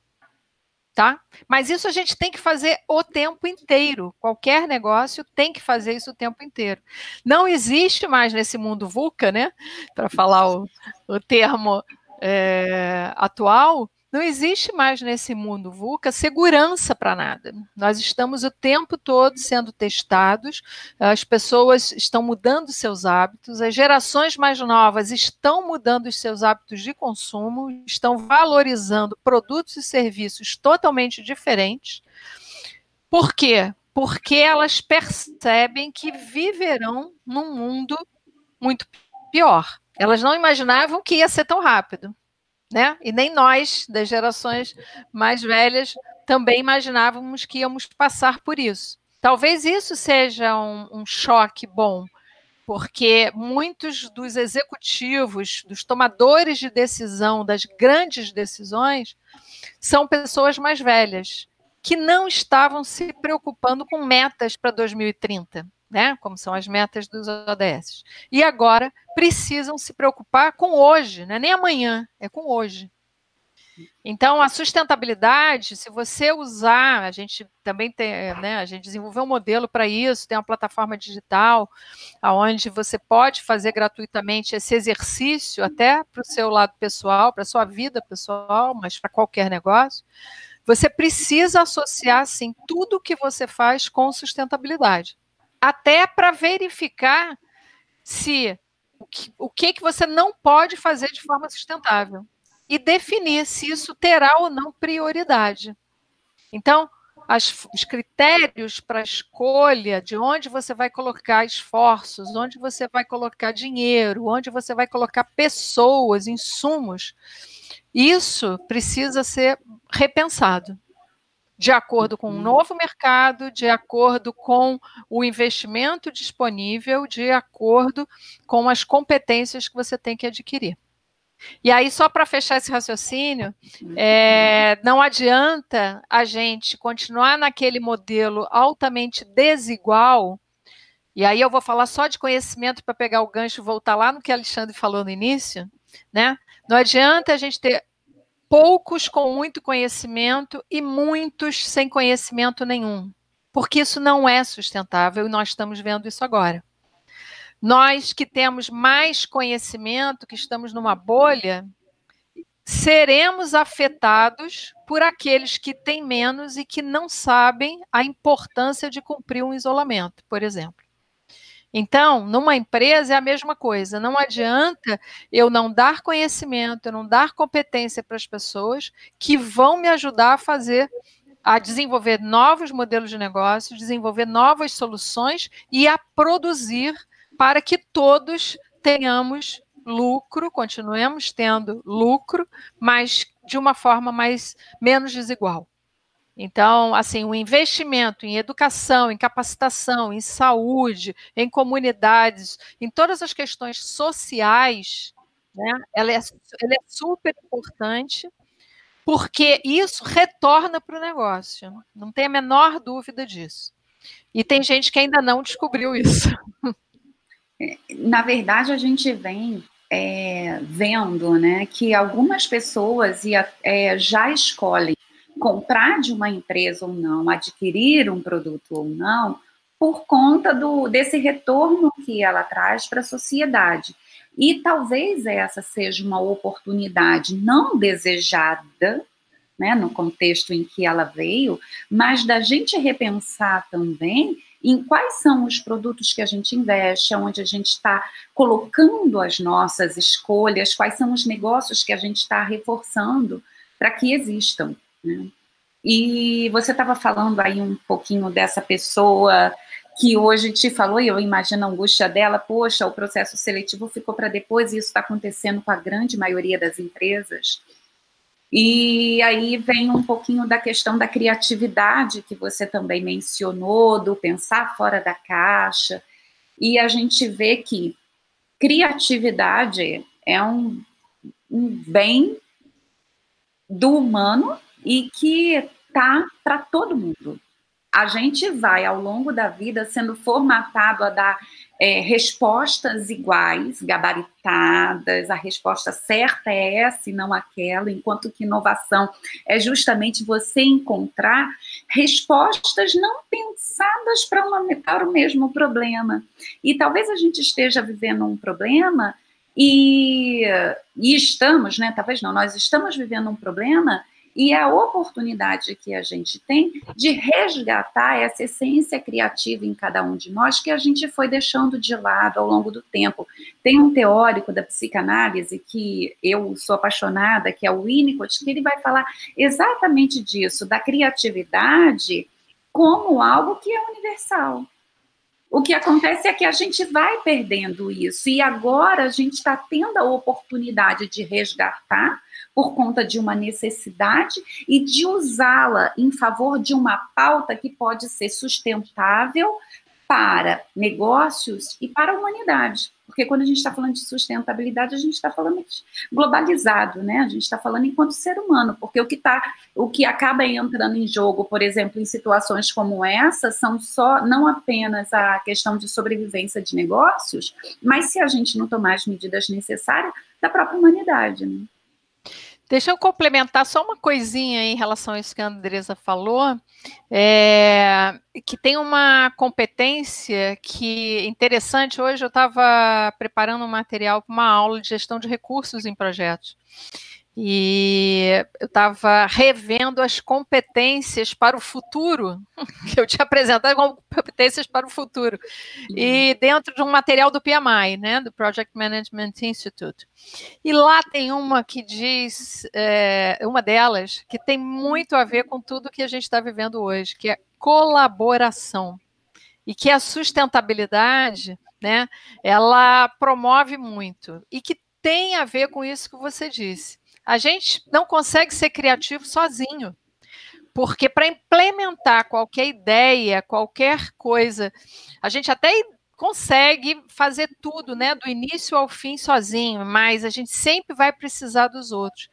tá? Mas isso a gente tem que fazer o tempo inteiro. Qualquer negócio tem que fazer isso o tempo inteiro. Não existe mais nesse mundo VUCA, né? Para falar o, o termo é, atual, não existe mais nesse mundo VUCA segurança para nada. Nós estamos o tempo todo sendo testados, as pessoas estão mudando seus hábitos, as gerações mais novas estão mudando os seus hábitos de consumo, estão valorizando produtos e serviços totalmente diferentes. Por quê? Porque elas percebem que viverão num mundo muito pior. Elas não imaginavam que ia ser tão rápido né? E nem nós, das gerações mais velhas, também imaginávamos que íamos passar por isso. Talvez isso seja um, um choque bom, porque muitos dos executivos, dos tomadores de decisão, das grandes decisões, são pessoas mais velhas, que não estavam se preocupando com metas para 2030 né, como são as metas dos ODS. E agora precisam se preocupar com hoje, né, nem amanhã, é com hoje. Então, a sustentabilidade, se você usar, a gente também tem, né, a gente desenvolveu um modelo para isso, tem uma plataforma digital, onde você pode fazer gratuitamente esse exercício, até para o seu lado pessoal, para a sua vida pessoal, mas para qualquer negócio. Você precisa associar, sim, tudo o que você faz com sustentabilidade. Até para verificar se o que, o que, que você não pode fazer de forma sustentável e definir se isso terá ou não prioridade. Então, as, os critérios para escolha de onde você vai colocar esforços, onde você vai colocar dinheiro, onde você vai colocar pessoas, insumos, isso precisa ser repensado de acordo com um novo mercado, de acordo com o investimento disponível, de acordo com as competências que você tem que adquirir. E aí, só para fechar esse raciocínio, é, não adianta a gente continuar naquele modelo altamente desigual. E aí eu vou falar só de conhecimento para pegar o gancho e voltar lá no que Alexandre falou no início, né? Não adianta a gente ter poucos com muito conhecimento e muitos sem conhecimento nenhum, porque isso não é sustentável e nós estamos vendo isso agora. Nós que temos mais conhecimento, que estamos numa bolha, seremos afetados por aqueles que têm menos e que não sabem a importância de cumprir um isolamento, por exemplo. Então, numa empresa é a mesma coisa. Não adianta eu não dar conhecimento, eu não dar competência para as pessoas que vão me ajudar a fazer, a desenvolver novos modelos de negócio, desenvolver novas soluções e a produzir para que todos tenhamos lucro, continuemos tendo lucro, mas de uma forma mais menos desigual. Então, assim, o investimento em educação, em capacitação, em saúde, em comunidades, em todas as questões sociais, né, ela, é, ela é super importante, porque isso retorna para o negócio. Não tem a menor dúvida disso. E tem gente que ainda não descobriu isso. [LAUGHS] Na verdade, a gente vem é, vendo né, que algumas pessoas é, já escolhem comprar de uma empresa ou não, adquirir um produto ou não, por conta do, desse retorno que ela traz para a sociedade. E talvez essa seja uma oportunidade não desejada, né, no contexto em que ela veio, mas da gente repensar também em quais são os produtos que a gente investe, onde a gente está colocando as nossas escolhas, quais são os negócios que a gente está reforçando para que existam. E você estava falando aí um pouquinho dessa pessoa que hoje te falou, e eu imagino a angústia dela, poxa, o processo seletivo ficou para depois, e isso está acontecendo com a grande maioria das empresas. E aí vem um pouquinho da questão da criatividade que você também mencionou, do pensar fora da caixa. E a gente vê que criatividade é um, um bem do humano e que tá para todo mundo a gente vai, ao longo da vida, sendo formatado a dar é, respostas iguais, gabaritadas, a resposta certa é essa e não aquela, enquanto que inovação é justamente você encontrar respostas não pensadas para o mesmo problema. E talvez a gente esteja vivendo um problema e, e estamos, né? Talvez não, nós estamos vivendo um problema e a oportunidade que a gente tem de resgatar essa essência criativa em cada um de nós que a gente foi deixando de lado ao longo do tempo. Tem um teórico da psicanálise que eu sou apaixonada, que é o Winnicott, que ele vai falar exatamente disso, da criatividade como algo que é universal. O que acontece é que a gente vai perdendo isso, e agora a gente está tendo a oportunidade de resgatar por conta de uma necessidade e de usá-la em favor de uma pauta que pode ser sustentável para negócios e para a humanidade. Porque quando a gente está falando de sustentabilidade, a gente está falando globalizado, né? A gente está falando enquanto ser humano, porque o que tá, o que acaba entrando em jogo, por exemplo, em situações como essa, são só não apenas a questão de sobrevivência de negócios, mas se a gente não tomar as medidas necessárias da própria humanidade. Né? Deixa eu complementar só uma coisinha em relação a isso que a Andresa falou, é, que tem uma competência que interessante. Hoje eu estava preparando um material para uma aula de gestão de recursos em projetos. E eu estava revendo as competências para o futuro, [LAUGHS] que eu tinha apresentado como competências para o futuro, e dentro de um material do PMI, né, do Project Management Institute. E lá tem uma que diz, é, uma delas, que tem muito a ver com tudo que a gente está vivendo hoje, que é colaboração. E que a sustentabilidade, né, ela promove muito. E que tem a ver com isso que você disse a gente não consegue ser criativo sozinho. Porque para implementar qualquer ideia, qualquer coisa, a gente até consegue fazer tudo, né, do início ao fim sozinho, mas a gente sempre vai precisar dos outros.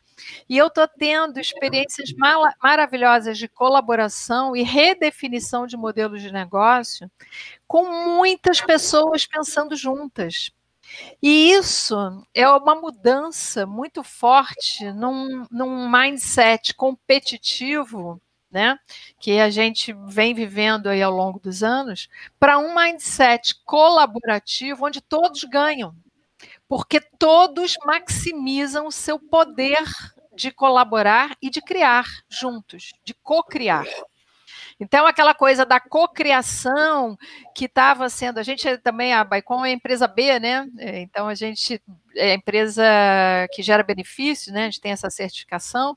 E eu estou tendo experiências maravilhosas de colaboração e redefinição de modelos de negócio com muitas pessoas pensando juntas. E isso é uma mudança muito forte num, num mindset competitivo, né, que a gente vem vivendo aí ao longo dos anos, para um mindset colaborativo onde todos ganham, porque todos maximizam o seu poder de colaborar e de criar juntos, de co-criar. Então, aquela coisa da cocriação que estava sendo. A gente também, a Baicom é empresa B, né? É, então, a gente é a empresa que gera benefícios, né? A gente tem essa certificação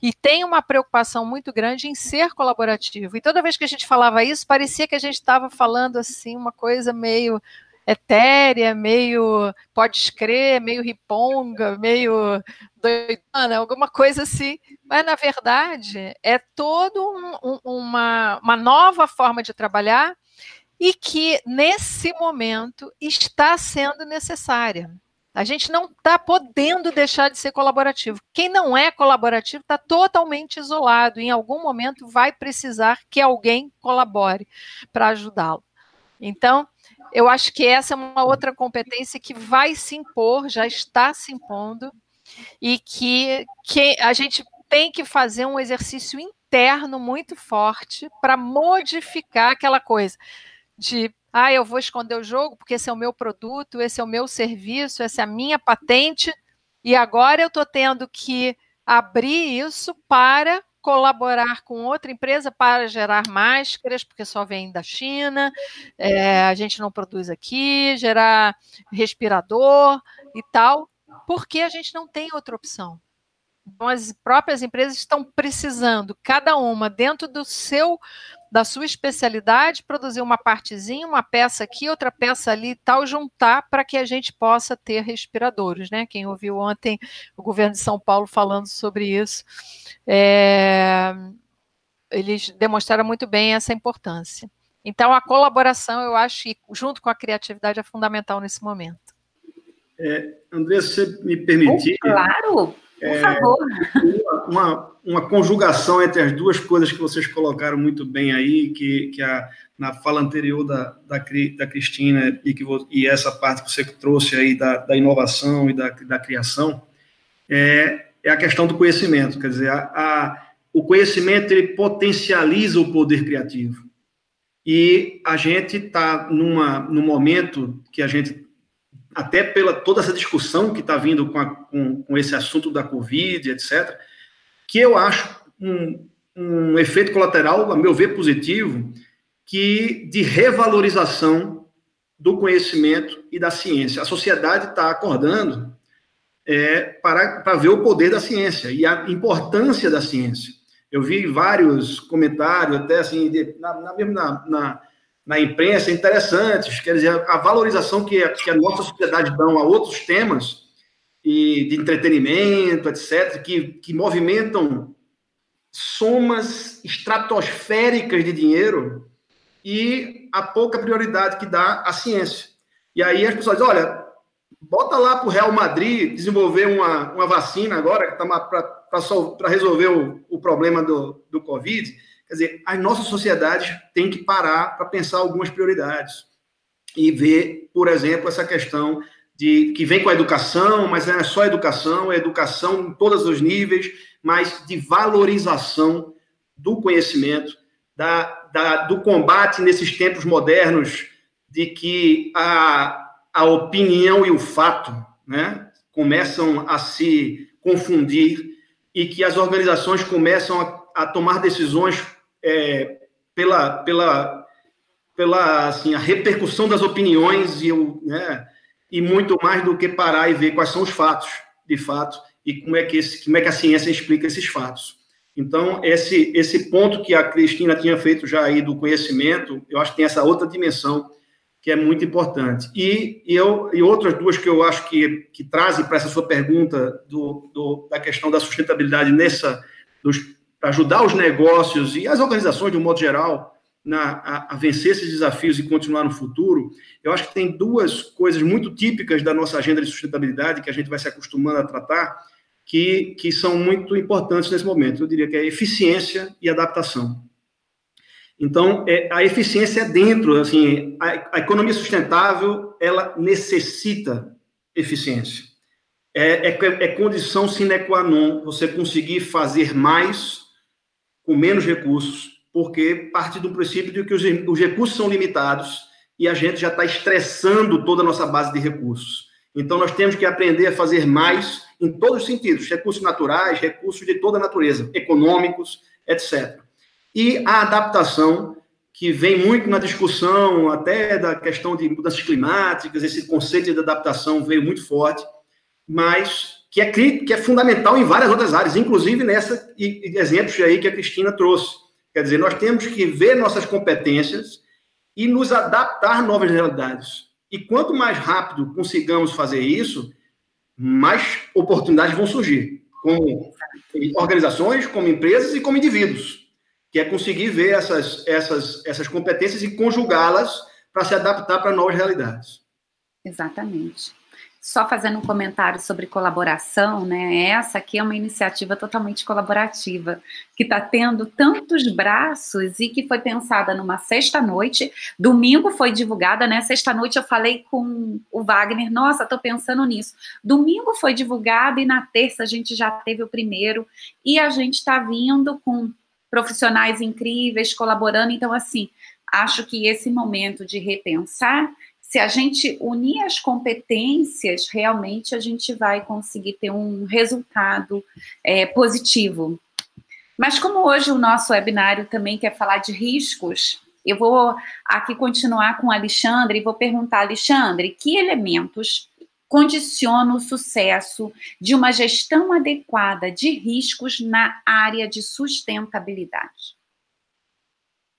e tem uma preocupação muito grande em ser colaborativo. E toda vez que a gente falava isso, parecia que a gente estava falando assim, uma coisa meio etérea, meio pode escrever, meio riponga, meio doidana, alguma coisa assim. Mas, na verdade, é toda um, um, uma, uma nova forma de trabalhar e que, nesse momento, está sendo necessária. A gente não está podendo deixar de ser colaborativo. Quem não é colaborativo está totalmente isolado. Em algum momento vai precisar que alguém colabore para ajudá-lo. Então, eu acho que essa é uma outra competência que vai se impor, já está se impondo, e que, que a gente tem que fazer um exercício interno muito forte para modificar aquela coisa de ah, eu vou esconder o jogo porque esse é o meu produto, esse é o meu serviço, essa é a minha patente, e agora eu estou tendo que abrir isso para colaborar com outra empresa para gerar máscaras, porque só vem da China, é, a gente não produz aqui, gerar respirador e tal, porque a gente não tem outra opção. Então, as próprias empresas estão precisando, cada uma dentro do seu da sua especialidade, produzir uma partezinha, uma peça aqui, outra peça ali e tal, juntar para que a gente possa ter respiradores, né? Quem ouviu ontem o governo de São Paulo falando sobre isso, é, eles demonstraram muito bem essa importância. Então, a colaboração, eu acho, junto com a criatividade, é fundamental nesse momento. É, André, se você me permitir. Oh, claro, por é, favor. Uma, uma conjugação entre as duas coisas que vocês colocaram muito bem aí, que, que a, na fala anterior da, da, da Cristina e, que, e essa parte que você trouxe aí da, da inovação e da, da criação, é, é a questão do conhecimento. Quer dizer, a, a, o conhecimento ele potencializa o poder criativo. E a gente está num momento que a gente até pela toda essa discussão que está vindo com, a, com, com, esse assunto da Covid, etc., que eu acho um, um efeito colateral, a meu ver, positivo, que de revalorização do conhecimento e da ciência. A sociedade está acordando é, para, para ver o poder da ciência e a importância da ciência. Eu vi vários comentários, até assim, de, na, na, na, na imprensa interessantes, quer dizer, a valorização que a, que a nossa sociedade dá a outros temas e de entretenimento, etc., que, que movimentam somas estratosféricas de dinheiro e a pouca prioridade que dá à ciência. E aí as pessoas dizem, olha, bota lá para o Real Madrid desenvolver uma, uma vacina agora para resolver o, o problema do, do Covid. Quer dizer, as nossas sociedades têm que parar para pensar algumas prioridades e ver, por exemplo, essa questão de que vem com a educação, mas não é só educação, é educação em todos os níveis, mas de valorização do conhecimento, da, da, do combate nesses tempos modernos de que a, a opinião e o fato né, começam a se confundir e que as organizações começam a, a tomar decisões é, pela, pela, pela assim, a repercussão das opiniões e, o, né, e muito mais do que parar e ver quais são os fatos, de fato, e como é que, esse, como é que a ciência explica esses fatos. Então, esse, esse ponto que a Cristina tinha feito já aí do conhecimento, eu acho que tem essa outra dimensão que é muito importante. E, e, eu, e outras duas que eu acho que, que trazem para essa sua pergunta do, do, da questão da sustentabilidade nessa, para ajudar os negócios e as organizações, de um modo geral, na, a, a, vencer esses desafios e continuar no futuro, eu acho que tem duas coisas muito típicas da nossa agenda de sustentabilidade que a gente vai se acostumando a tratar, que, que são muito importantes nesse momento. Eu diria que é eficiência e adaptação. Então, é, a eficiência é dentro, assim, a, a, economia sustentável, ela necessita eficiência. É, é, é, condição sine qua non você conseguir fazer mais com menos recursos, porque parte do princípio de que os, os recursos são limitados e a gente já está estressando toda a nossa base de recursos. Então, nós temos que aprender a fazer mais em todos os sentidos, recursos naturais, recursos de toda a natureza, econômicos, etc e a adaptação, que vem muito na discussão até da questão de mudanças climáticas, esse conceito de adaptação veio muito forte, mas que é, que é fundamental em várias outras áreas, inclusive nessa e, exemplos aí que a Cristina trouxe. Quer dizer, nós temos que ver nossas competências e nos adaptar a novas realidades. E quanto mais rápido consigamos fazer isso, mais oportunidades vão surgir, como organizações, como empresas e como indivíduos que é conseguir ver essas, essas, essas competências e conjugá-las para se adaptar para novas realidades. Exatamente. Só fazendo um comentário sobre colaboração, né? Essa aqui é uma iniciativa totalmente colaborativa, que está tendo tantos braços e que foi pensada numa sexta-noite. Domingo foi divulgada, né? Sexta-noite eu falei com o Wagner, nossa, estou pensando nisso. Domingo foi divulgado e na terça a gente já teve o primeiro. E a gente está vindo com profissionais incríveis colaborando. Então, assim, acho que esse momento de repensar, se a gente unir as competências, realmente a gente vai conseguir ter um resultado é, positivo. Mas como hoje o nosso webinário também quer falar de riscos, eu vou aqui continuar com o Alexandre e vou perguntar, Alexandre, que elementos condiciona o sucesso de uma gestão adequada de riscos na área de sustentabilidade?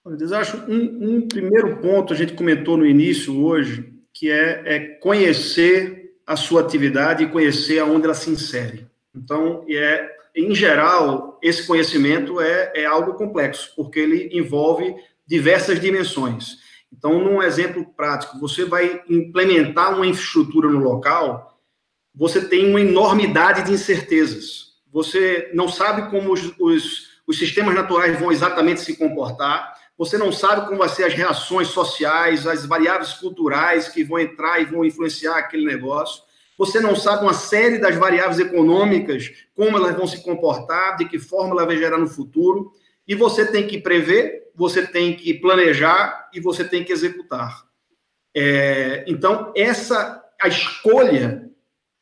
Eu acho um, um primeiro ponto, a gente comentou no início hoje, que é, é conhecer a sua atividade e conhecer aonde ela se insere. Então, é, em geral, esse conhecimento é, é algo complexo, porque ele envolve diversas dimensões. Então, num exemplo prático, você vai implementar uma infraestrutura no local, você tem uma enormidade de incertezas. Você não sabe como os, os, os sistemas naturais vão exatamente se comportar, você não sabe como vão ser as reações sociais, as variáveis culturais que vão entrar e vão influenciar aquele negócio. Você não sabe uma série das variáveis econômicas, como elas vão se comportar, de que forma ela vai gerar no futuro. E você tem que prever, você tem que planejar e você tem que executar. É, então, essa a escolha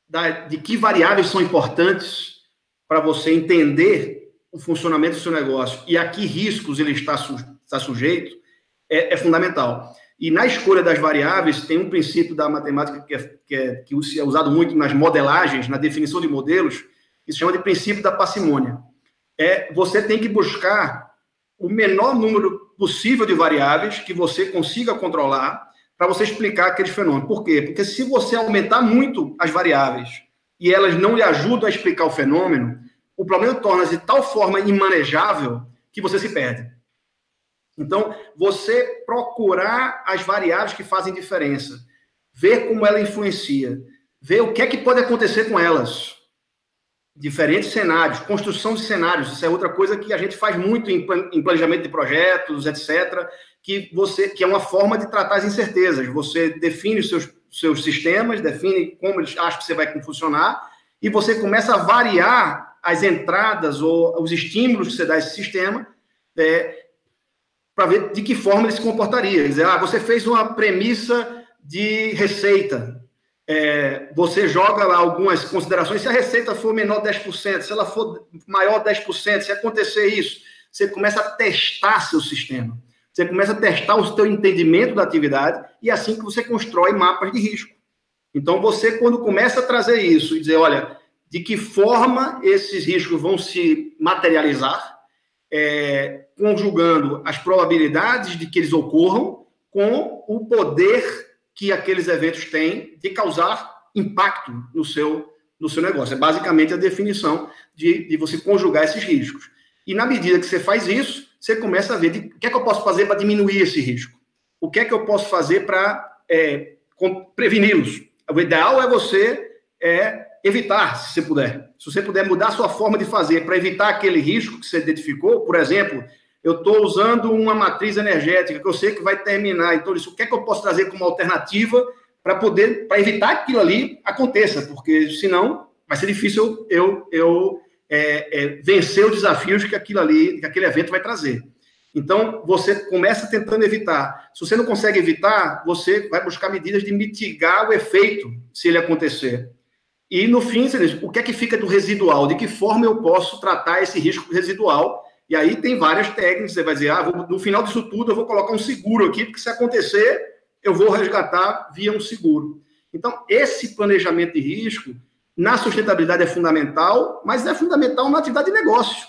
da, de que variáveis são importantes para você entender o funcionamento do seu negócio e a que riscos ele está, está sujeito é, é, fundamental. E na escolha das variáveis, tem um princípio da matemática que é, que é, que é usado muito nas modelagens, na definição de modelos, que se chama de princípio da parcimônia é você tem que buscar o menor número possível de variáveis que você consiga controlar para você explicar aquele fenômeno. Por quê? Porque se você aumentar muito as variáveis e elas não lhe ajudam a explicar o fenômeno, o problema torna-se de tal forma imanejável que você se perde. Então, você procurar as variáveis que fazem diferença, ver como ela influencia, ver o que é que pode acontecer com elas diferentes cenários, construção de cenários, isso é outra coisa que a gente faz muito em, planejamento de projetos, etc., que você que é uma forma de tratar as incertezas. Você define os seus seus sistemas, define como eles acham que você vai funcionar, e você começa a variar as entradas ou os estímulos que você dá a esse sistema é, para ver de que forma ele se comportaria. Dizer, ah, você fez uma premissa de receita, é, você joga lá algumas considerações, se a receita for menor 10%, se ela for maior 10%, se acontecer isso, você começa a testar seu sistema. Você começa a testar o seu entendimento da atividade e é assim que você constrói mapas de risco. Então, você, quando começa a trazer isso e dizer, olha, de que forma esses riscos vão se materializar, é, conjugando as probabilidades de que eles ocorram com o poder que aqueles eventos têm de causar impacto no seu, no seu negócio. É basicamente a definição de, de você conjugar esses riscos. E na medida que você faz isso, você começa a ver de, o que é que eu posso fazer para diminuir esse risco. O que é que eu posso fazer para é, preveni-los. O ideal é você é, evitar, se você puder. Se você puder mudar sua forma de fazer para evitar aquele risco que você identificou, por exemplo, eu estou usando uma matriz energética que eu sei que vai terminar. Então, isso, o que é que eu posso trazer como alternativa para poder, para evitar que aquilo ali aconteça? Porque senão vai ser difícil eu, eu é, é, vencer os desafios que aquilo ali, que aquele evento vai trazer. Então, você começa tentando evitar. Se você não consegue evitar, você vai buscar medidas de mitigar o efeito, se ele acontecer. E, no fim, o que é que fica do residual? De que forma eu posso tratar esse risco residual? E aí tem várias técnicas, você vai dizer, ah, vou, no final disso tudo eu vou colocar um seguro aqui, porque se acontecer, eu vou resgatar via um seguro. Então, esse planejamento de risco, na sustentabilidade é fundamental, mas é fundamental na atividade de negócio,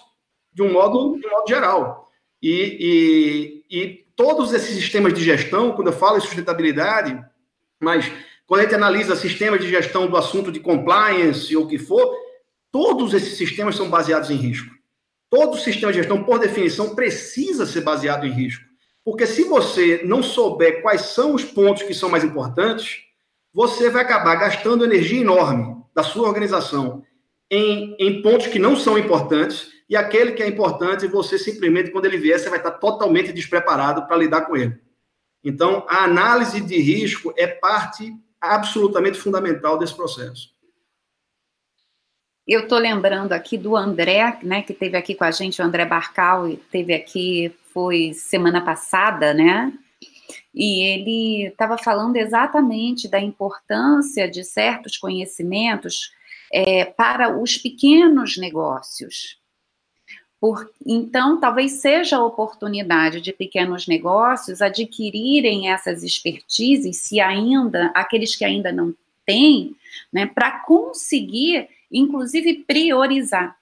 de um modo, de um modo geral. E, e, e todos esses sistemas de gestão, quando eu falo em sustentabilidade, mas quando a gente analisa sistemas de gestão do assunto de compliance ou o que for, todos esses sistemas são baseados em risco. Todo sistema de gestão, por definição, precisa ser baseado em risco. Porque se você não souber quais são os pontos que são mais importantes, você vai acabar gastando energia enorme da sua organização em, em pontos que não são importantes, e aquele que é importante, você simplesmente, quando ele vier, você vai estar totalmente despreparado para lidar com ele. Então, a análise de risco é parte absolutamente fundamental desse processo. Eu estou lembrando aqui do André, né, que teve aqui com a gente, o André Barcal, teve aqui, foi semana passada, né? E ele estava falando exatamente da importância de certos conhecimentos é, para os pequenos negócios. Por, então, talvez seja a oportunidade de pequenos negócios adquirirem essas expertises, se ainda, aqueles que ainda não têm, né, para conseguir inclusive priorizar,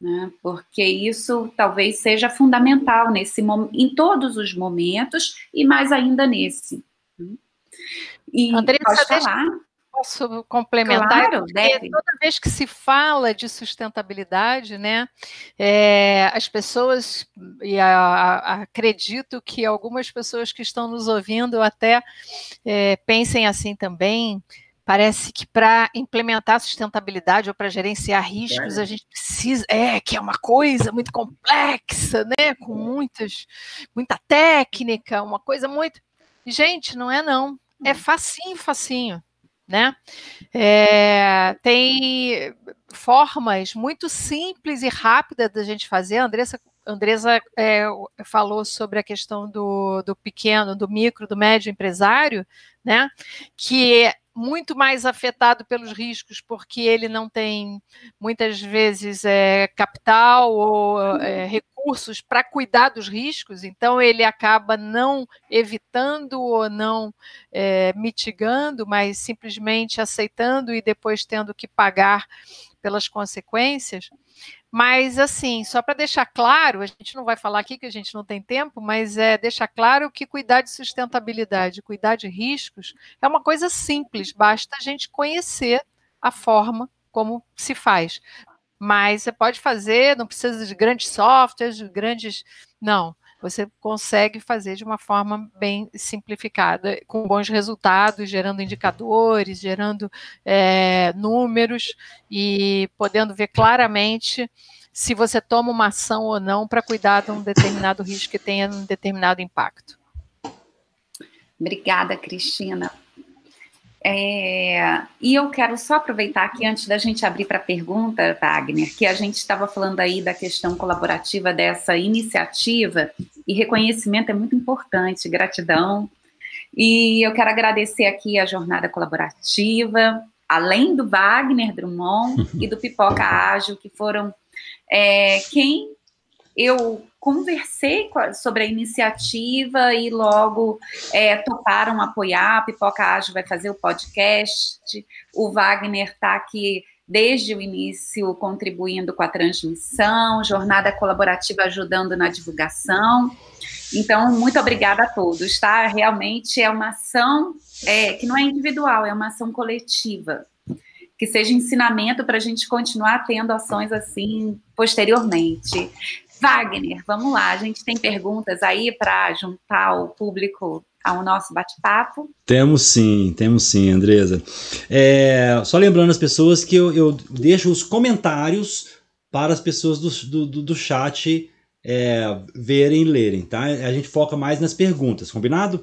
né? porque isso talvez seja fundamental nesse em todos os momentos e mais ainda nesse. E Andressa, falar. Posso complementar? Claro, deve. toda vez que se fala de sustentabilidade, né, é, as pessoas, e a, a, acredito que algumas pessoas que estão nos ouvindo até é, pensem assim também, Parece que para implementar sustentabilidade ou para gerenciar riscos, é. a gente precisa. É, que é uma coisa muito complexa, né? Com muitas, muita técnica, uma coisa muito. Gente, não é não. É hum. facinho, facinho. Né? É, tem formas muito simples e rápidas da gente fazer. A Andressa, Andressa é, falou sobre a questão do, do pequeno, do micro, do médio empresário, né? Que muito mais afetado pelos riscos, porque ele não tem muitas vezes é, capital ou é, recursos para cuidar dos riscos, então ele acaba não evitando ou não é, mitigando, mas simplesmente aceitando e depois tendo que pagar pelas consequências. Mas, assim, só para deixar claro, a gente não vai falar aqui que a gente não tem tempo, mas é deixar claro que cuidar de sustentabilidade, cuidar de riscos, é uma coisa simples, basta a gente conhecer a forma como se faz. Mas você pode fazer, não precisa de grandes softwares, de grandes. Não você consegue fazer de uma forma bem simplificada, com bons resultados, gerando indicadores, gerando é, números e podendo ver claramente se você toma uma ação ou não para cuidar de um determinado risco que tenha um determinado impacto. Obrigada, Cristina. É, e eu quero só aproveitar aqui, antes da gente abrir para pergunta, Wagner, que a gente estava falando aí da questão colaborativa dessa iniciativa, e reconhecimento é muito importante, gratidão. E eu quero agradecer aqui a jornada colaborativa, além do Wagner Drummond [LAUGHS] e do Pipoca Ágil, que foram é, quem eu conversei sobre a iniciativa e logo é, toparam apoiar. A Pipoca Ágil vai fazer o podcast. O Wagner está aqui desde o início contribuindo com a transmissão, jornada colaborativa ajudando na divulgação. Então, muito obrigada a todos, tá? Realmente é uma ação é, que não é individual, é uma ação coletiva que seja ensinamento para a gente continuar tendo ações assim posteriormente. Wagner, vamos lá, a gente tem perguntas aí para juntar o público ao nosso bate-papo? Temos sim, temos sim, Andresa. É, só lembrando as pessoas que eu, eu, deixo os comentários para as pessoas do, do, do chat é, verem e lerem, tá? A gente foca mais nas perguntas, combinado?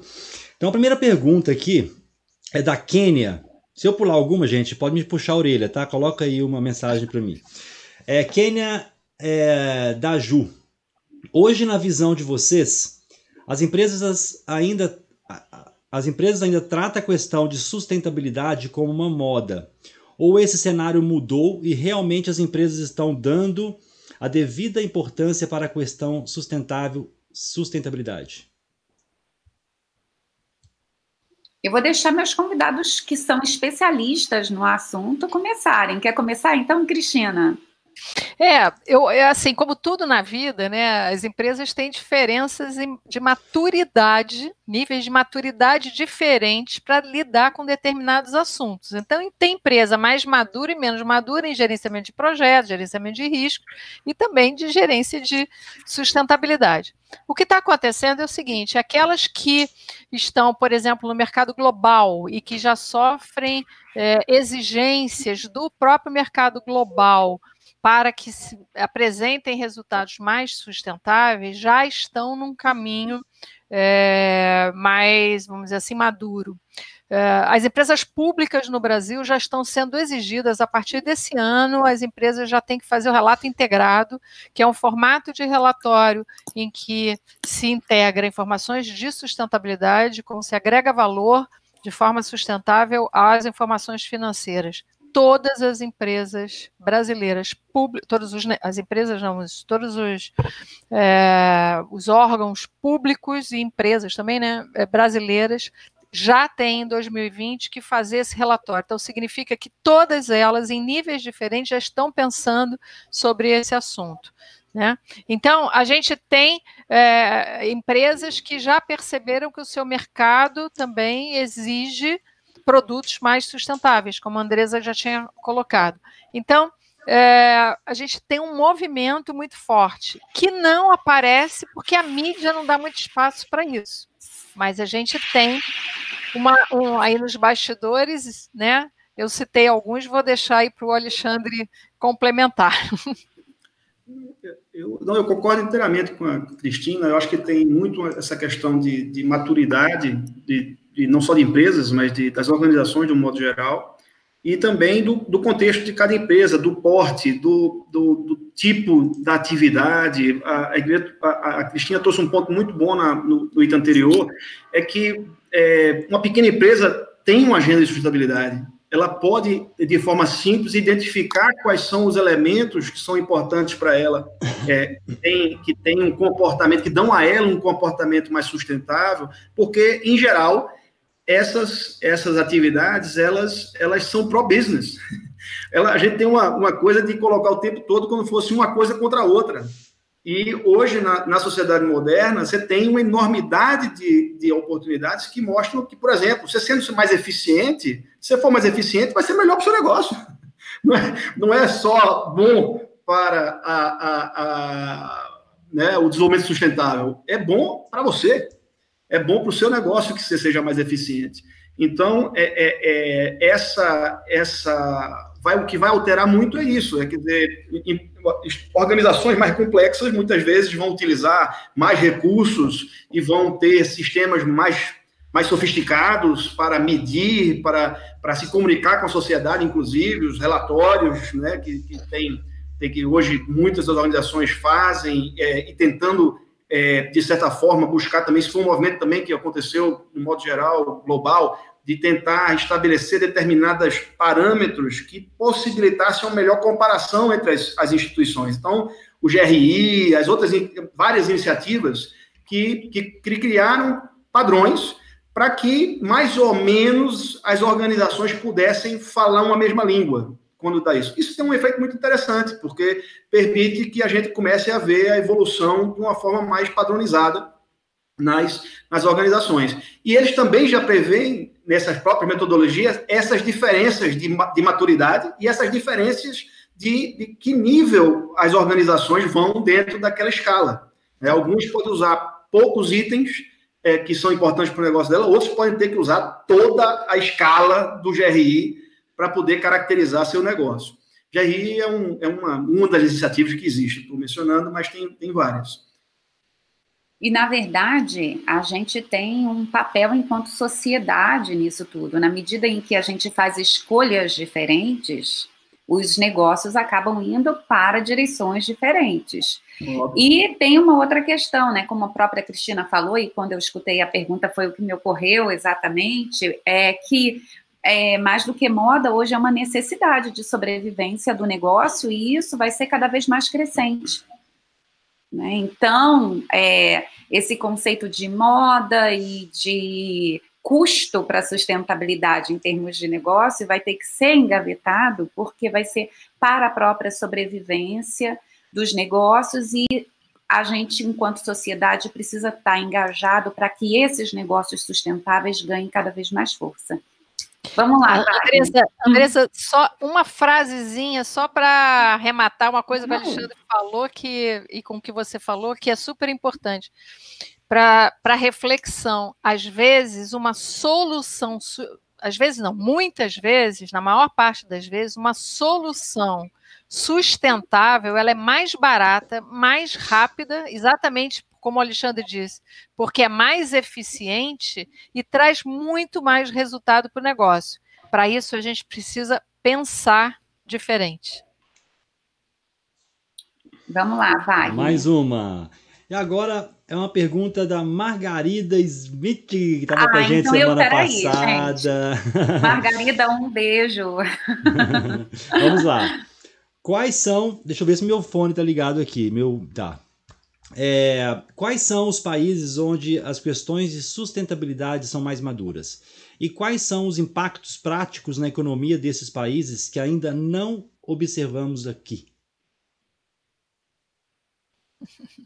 Então a primeira pergunta aqui é da Quênia se eu pular alguma, gente, pode me puxar a orelha, tá? Coloca aí uma mensagem para mim. É, Kênia é, da Ju. Hoje, na visão de vocês, as empresas ainda as empresas ainda tratam a questão de sustentabilidade como uma moda. Ou esse cenário mudou e realmente as empresas estão dando a devida importância para a questão sustentável, sustentabilidade? Eu vou deixar meus convidados que são especialistas no assunto começarem. Quer começar então, Cristina? É, eu, é assim, como tudo na vida, né, as empresas têm diferenças de maturidade, níveis de maturidade diferentes para lidar com determinados assuntos. Então, tem empresa mais madura e menos madura em gerenciamento de projetos, gerenciamento de risco e também de gerência de sustentabilidade. O que está acontecendo é o seguinte: aquelas que estão, por exemplo, no mercado global e que já sofrem é, exigências do próprio mercado global para que se apresentem resultados mais sustentáveis, já estão num caminho é, mais, vamos dizer assim, maduro. É, as empresas públicas no Brasil já estão sendo exigidas, a partir desse ano, as empresas já têm que fazer o relato integrado, que é um formato de relatório em que se integra informações de sustentabilidade, como se agrega valor de forma sustentável às informações financeiras todas as empresas brasileiras, todas as empresas não, todos os, é, os órgãos públicos e empresas também, né, é, brasileiras, já têm em 2020 que fazer esse relatório. Então, significa que todas elas, em níveis diferentes, já estão pensando sobre esse assunto. Né? Então, a gente tem é, empresas que já perceberam que o seu mercado também exige produtos mais sustentáveis, como a Andresa já tinha colocado. Então, é, a gente tem um movimento muito forte que não aparece porque a mídia não dá muito espaço para isso. Mas a gente tem uma um, aí nos bastidores, né? Eu citei alguns, vou deixar aí para o Alexandre complementar. Eu, não, eu concordo inteiramente com a Cristina. Eu acho que tem muito essa questão de, de maturidade de, de, não só de empresas, mas de, das organizações de um modo geral, e também do, do contexto de cada empresa, do porte, do, do, do tipo da atividade. A, a, a, Cristina trouxe um ponto muito bom na, no, no item anterior, é que é, uma pequena empresa tem uma agenda de sustentabilidade. Ela pode, de forma simples, identificar quais são os elementos que são importantes para ela, é, que, tem, que tem um comportamento, que dão a ela um comportamento mais sustentável, porque, em geral, essas, essas atividades, elas, elas são pro-business. [LAUGHS] a gente tem uma, uma coisa de colocar o tempo todo como fosse uma coisa contra a outra. E hoje, na, na sociedade moderna, você tem uma enormidade de, de oportunidades que mostram que, por exemplo, você sendo mais eficiente, se for mais eficiente, vai ser melhor para o seu negócio. [LAUGHS] Não é, não é só bom para a, a, a né, o desenvolvimento sustentável, é bom para você é bom para o seu negócio que você seja mais eficiente. Então, é, é, é, essa, essa, vai, o que vai alterar muito é isso, é quer dizer, organizações mais complexas muitas vezes vão utilizar mais recursos e vão ter sistemas mais mais sofisticados para medir, para, para se comunicar com a sociedade, inclusive, os relatórios né, que, que tem, tem que hoje muitas das organizações fazem, é, e tentando, é, de certa forma, buscar também, isso foi um movimento também que aconteceu, no modo geral, global, de tentar estabelecer determinados parâmetros que possibilitassem uma melhor comparação entre as, as instituições. Então, o GRI, as outras várias iniciativas que, que criaram padrões para que mais ou menos as organizações pudessem falar uma mesma língua quando dá isso. Isso tem um efeito muito interessante, porque permite que a gente comece a ver a evolução de uma forma mais padronizada nas, nas organizações. E eles também já preveem, nessas próprias metodologias, essas diferenças de, de maturidade e essas diferenças de, de, que nível as organizações vão dentro daquela escala. É, alguns podem usar poucos itens é, que são importantes para o negócio dela, outros podem ter que usar toda a escala do GRI para poder caracterizar seu negócio. GRI é, um, é uma, uma das iniciativas que existe, estou mencionando, mas tem, tem várias. E, na verdade, a gente tem um papel enquanto sociedade nisso tudo. Na medida em que a gente faz escolhas diferentes, os negócios acabam indo para direções diferentes. Óbvio. E tem uma outra questão, né? Como a própria Cristina falou, e quando eu escutei a pergunta foi o que me ocorreu exatamente, é que é, mais do que moda, hoje é uma necessidade de sobrevivência do negócio e isso vai ser cada vez mais crescente. Né? Então, é, esse conceito de moda e de custo para sustentabilidade em termos de negócio vai ter que ser engavetado, porque vai ser para a própria sobrevivência dos negócios e a gente, enquanto sociedade, precisa estar engajado para que esses negócios sustentáveis ganhem cada vez mais força. Vamos lá. Andressa, Andressa, só uma frasezinha, só para arrematar uma coisa que o Alexandre falou que, e com o que você falou, que é super importante. Para reflexão, às vezes, uma solução, às vezes não, muitas vezes, na maior parte das vezes, uma solução sustentável, ela é mais barata, mais rápida, exatamente como o Alexandre disse, porque é mais eficiente e traz muito mais resultado para o negócio. Para isso, a gente precisa pensar diferente. Vamos lá, vai. Mais uma. E agora é uma pergunta da Margarida Smith, que estava ah, com a gente então semana eu, passada. Aí, Margarida, um beijo. [LAUGHS] Vamos lá. Quais são. Deixa eu ver se meu fone tá ligado aqui. Meu. Tá. É, quais são os países onde as questões de sustentabilidade são mais maduras? E quais são os impactos práticos na economia desses países que ainda não observamos aqui?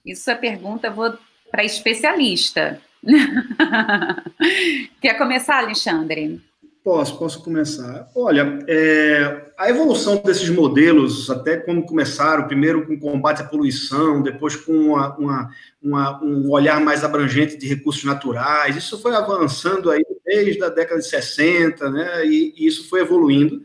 Isso é pergunta, vou para especialista. [LAUGHS] Quer começar, Alexandre? Posso, posso começar. Olha, é, a evolução desses modelos, até quando começaram, primeiro com combate à poluição, depois com uma, uma, uma, um olhar mais abrangente de recursos naturais, isso foi avançando aí desde a década de 60, né, e, e isso foi evoluindo.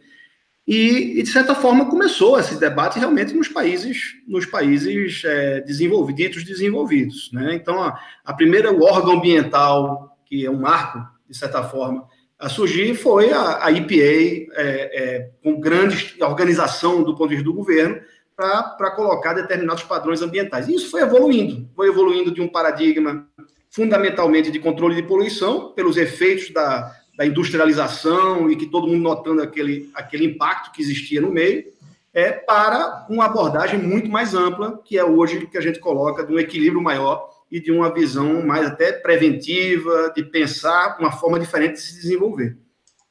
E, e, de certa forma, começou esse debate realmente nos países, nos países é, desenvolvidos, desenvolvidos. Né? Então, a, a primeira órgão ambiental, que é um marco, de certa forma, a surgir foi a, a EPA, é, é, com grande organização do ponto de vista do governo, para colocar determinados padrões ambientais. E isso foi evoluindo, foi evoluindo de um paradigma fundamentalmente de controle de poluição, pelos efeitos da, da industrialização e que todo mundo notando aquele, aquele impacto que existia no meio, é, para uma abordagem muito mais ampla, que é hoje que a gente coloca de um equilíbrio maior e de uma visão mais até preventiva, de pensar uma forma diferente de se desenvolver.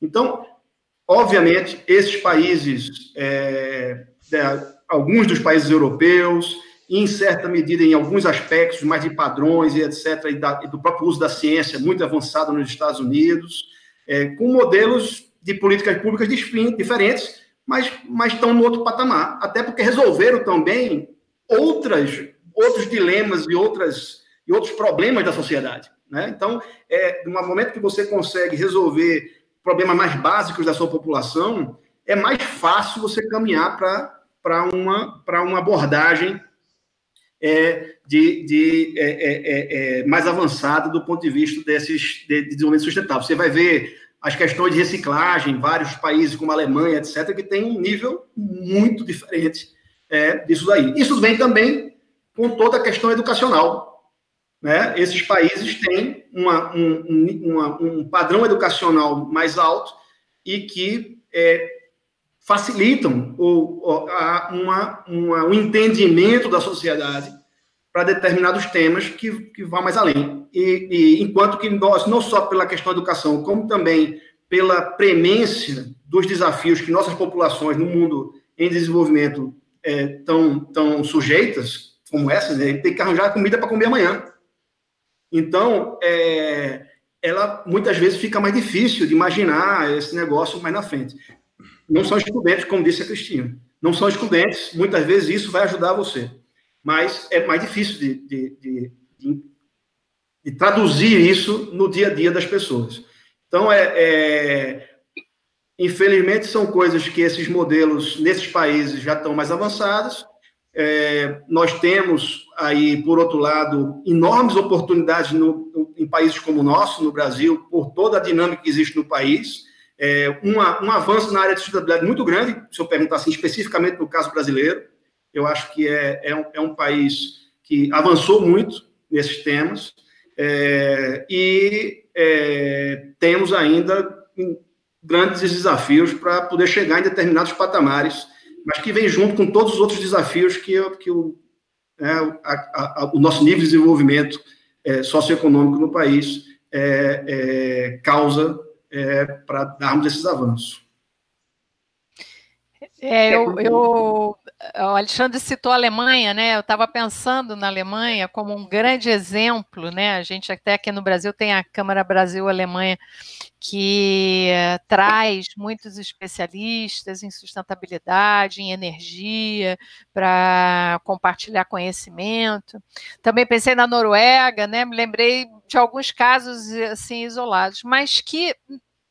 Então, obviamente, esses países, é, alguns dos países europeus, em certa medida, em alguns aspectos mais de padrões e etc., e, da, e do próprio uso da ciência muito avançado nos Estados Unidos, é, com modelos de políticas públicas diferentes, mas, mas estão no outro patamar, até porque resolveram também outras, outros dilemas e outras e outros problemas da sociedade. Né? Então, é, no momento que você consegue resolver problemas mais básicos da sua população, é mais fácil você caminhar para uma, uma abordagem é, de, de é, é, é, é, mais avançada do ponto de vista desses de, de desenvolvimento sustentável. Você vai ver as questões de reciclagem, vários países como a Alemanha, etc., que tem um nível muito diferente é, disso daí. Isso vem também com toda a questão educacional. Né? Esses países têm uma, um, uma, um padrão educacional mais alto e que é, facilitam o, a, uma, uma, o entendimento da sociedade para determinados temas que, que vão mais além. E, e, enquanto que nós, não só pela questão da educação, como também pela premência dos desafios que nossas populações no mundo em desenvolvimento estão é, tão sujeitas, como essa, né? tem que arranjar comida para comer amanhã. Então, é, ela muitas vezes fica mais difícil de imaginar esse negócio mais na frente. Não são excludentes, como disse a Cristina. Não são excludentes, muitas vezes isso vai ajudar você. Mas é mais difícil de, de, de, de, de traduzir isso no dia a dia das pessoas. Então, é, é, infelizmente, são coisas que esses modelos, nesses países, já estão mais avançados. É, nós temos aí, por outro lado, enormes oportunidades no, em países como o nosso, no Brasil, por toda a dinâmica que existe no país é, uma, um avanço na área de sustentabilidade muito grande, se eu perguntar assim, especificamente no caso brasileiro. Eu acho que é, é, um, é um país que avançou muito nesses temas é, e é, temos ainda grandes desafios para poder chegar em determinados patamares, mas que vem junto com todos os outros desafios que, que o, né, a, a, o nosso nível de desenvolvimento é, socioeconômico no país é, é, causa é, para darmos esses avanços. É, eu, eu, o Alexandre citou a Alemanha, né? Eu estava pensando na Alemanha como um grande exemplo, né? A gente até aqui no Brasil tem a Câmara Brasil-Alemanha que traz muitos especialistas em sustentabilidade, em energia, para compartilhar conhecimento. Também pensei na Noruega, né? Me lembrei de alguns casos assim isolados, mas que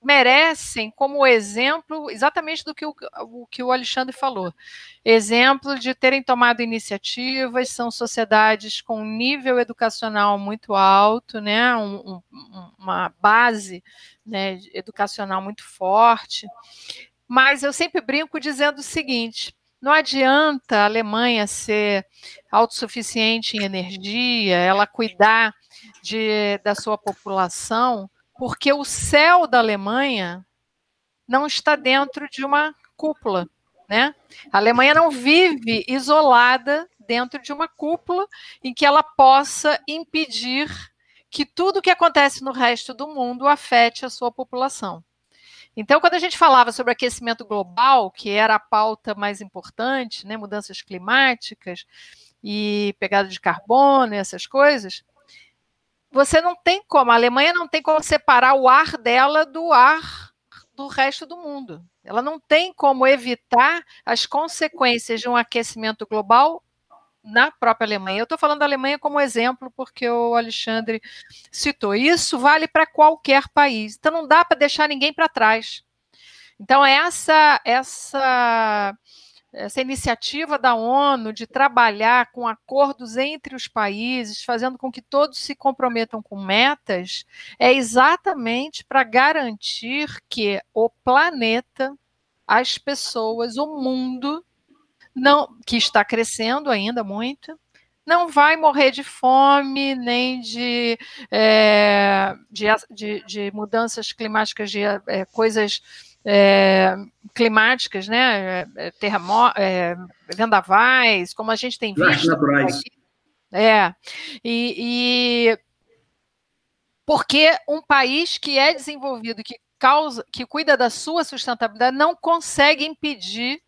merecem como exemplo exatamente do que o, o, que o Alexandre falou. Exemplo de terem tomado iniciativas, são sociedades com nível educacional muito alto, né, um, um, uma base né, educacional muito forte. Mas eu sempre brinco dizendo o seguinte: não adianta a Alemanha ser autossuficiente em energia, ela cuidar de, da sua população porque o céu da Alemanha não está dentro de uma cúpula, né? A Alemanha não vive isolada dentro de uma cúpula em que ela possa impedir que tudo que acontece no resto do mundo afete a sua população. Então, quando a gente falava sobre aquecimento global, que era a pauta mais importante, né, mudanças climáticas e pegada de carbono, essas coisas, você não tem como, a Alemanha não tem como separar o ar dela do ar do resto do mundo. Ela não tem como evitar as consequências de um aquecimento global na própria Alemanha. Eu estou falando da Alemanha como exemplo, porque o Alexandre citou. Isso vale para qualquer país. Então não dá para deixar ninguém para trás. Então, essa, essa essa iniciativa da ONU de trabalhar com acordos entre os países, fazendo com que todos se comprometam com metas, é exatamente para garantir que o planeta, as pessoas, o mundo, não, que está crescendo ainda muito, não vai morrer de fome, nem de, é, de, de, de, mudanças climáticas, de é, coisas é, climáticas, né? É, terremo é, vendavais, como a gente tem visto. naturais. É. E, e, porque um país que é desenvolvido, que causa, que cuida da sua sustentabilidade, não consegue impedir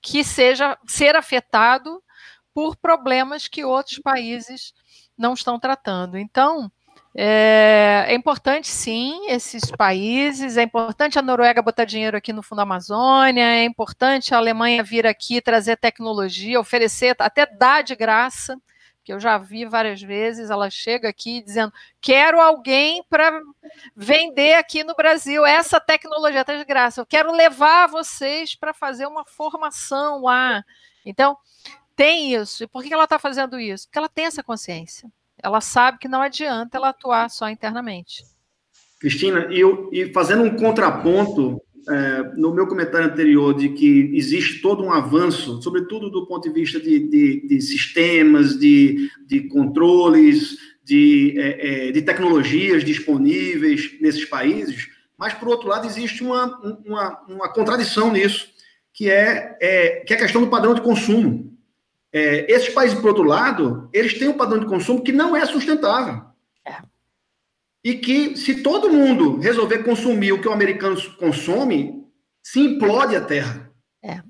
que seja ser afetado por problemas que outros países não estão tratando. Então, é, é, importante, sim, esses países. É importante a Noruega botar dinheiro aqui no Fundo Amazônia. É importante a Alemanha vir aqui trazer tecnologia, oferecer, até dar de graça. Que eu já vi várias vezes. Ela chega aqui dizendo: quero alguém para vender aqui no Brasil essa tecnologia, até de graça. Eu quero levar vocês para fazer uma formação lá. Então, tem isso. E por que ela está fazendo isso? Porque ela tem essa consciência. Ela sabe que não adianta ela atuar só internamente. Cristina, e, eu, e fazendo um contraponto é, no meu comentário anterior de que existe todo um avanço, sobretudo do ponto de vista de, de, de sistemas, de, de controles, de, é, é, de tecnologias disponíveis nesses países, mas, por outro lado, existe uma, uma, uma contradição nisso, que é, é, que é a questão do padrão de consumo. É, esses países, por outro lado, eles têm um padrão de consumo que não é sustentável. É. E que, se todo mundo resolver consumir o que o americano consome, se implode a Terra. É.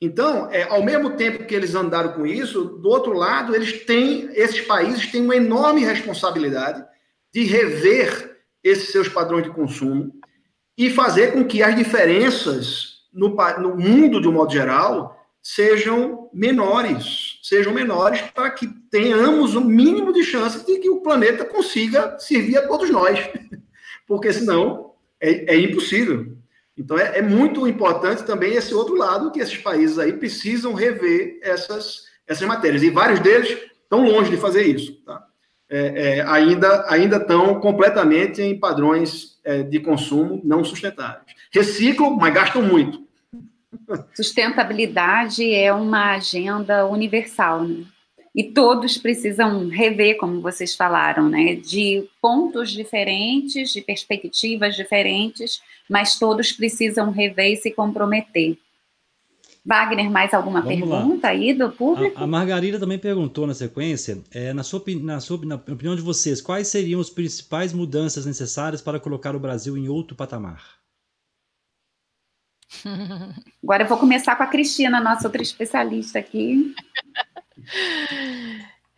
Então, é, ao mesmo tempo que eles andaram com isso, do outro lado, eles têm, esses países têm uma enorme responsabilidade de rever esses seus padrões de consumo e fazer com que as diferenças no, no mundo, de um modo geral, sejam menores, sejam menores para que tenhamos o um mínimo de chance de que o planeta consiga servir a todos nós, [LAUGHS] porque senão é, é impossível. Então é, é, muito importante também esse outro lado que esses países aí precisam rever essas, essas matérias e vários deles estão longe de fazer isso, tá? É, é, ainda ainda estão completamente em padrões é, de consumo não sustentáveis. Reciclam, mas gastam muito. Sustentabilidade é uma agenda universal, né? E todos precisam rever, como vocês falaram, né? De pontos diferentes, de perspectivas diferentes, mas todos precisam rever e se comprometer. Wagner, mais alguma Vamos pergunta lá. aí do público? A, a, Margarida também perguntou na sequência, é, na, sua, na, sua, na opinião de vocês, quais seriam as principais mudanças necessárias para colocar o Brasil em outro patamar? Agora eu vou começar com a Cristina, nossa outra especialista aqui.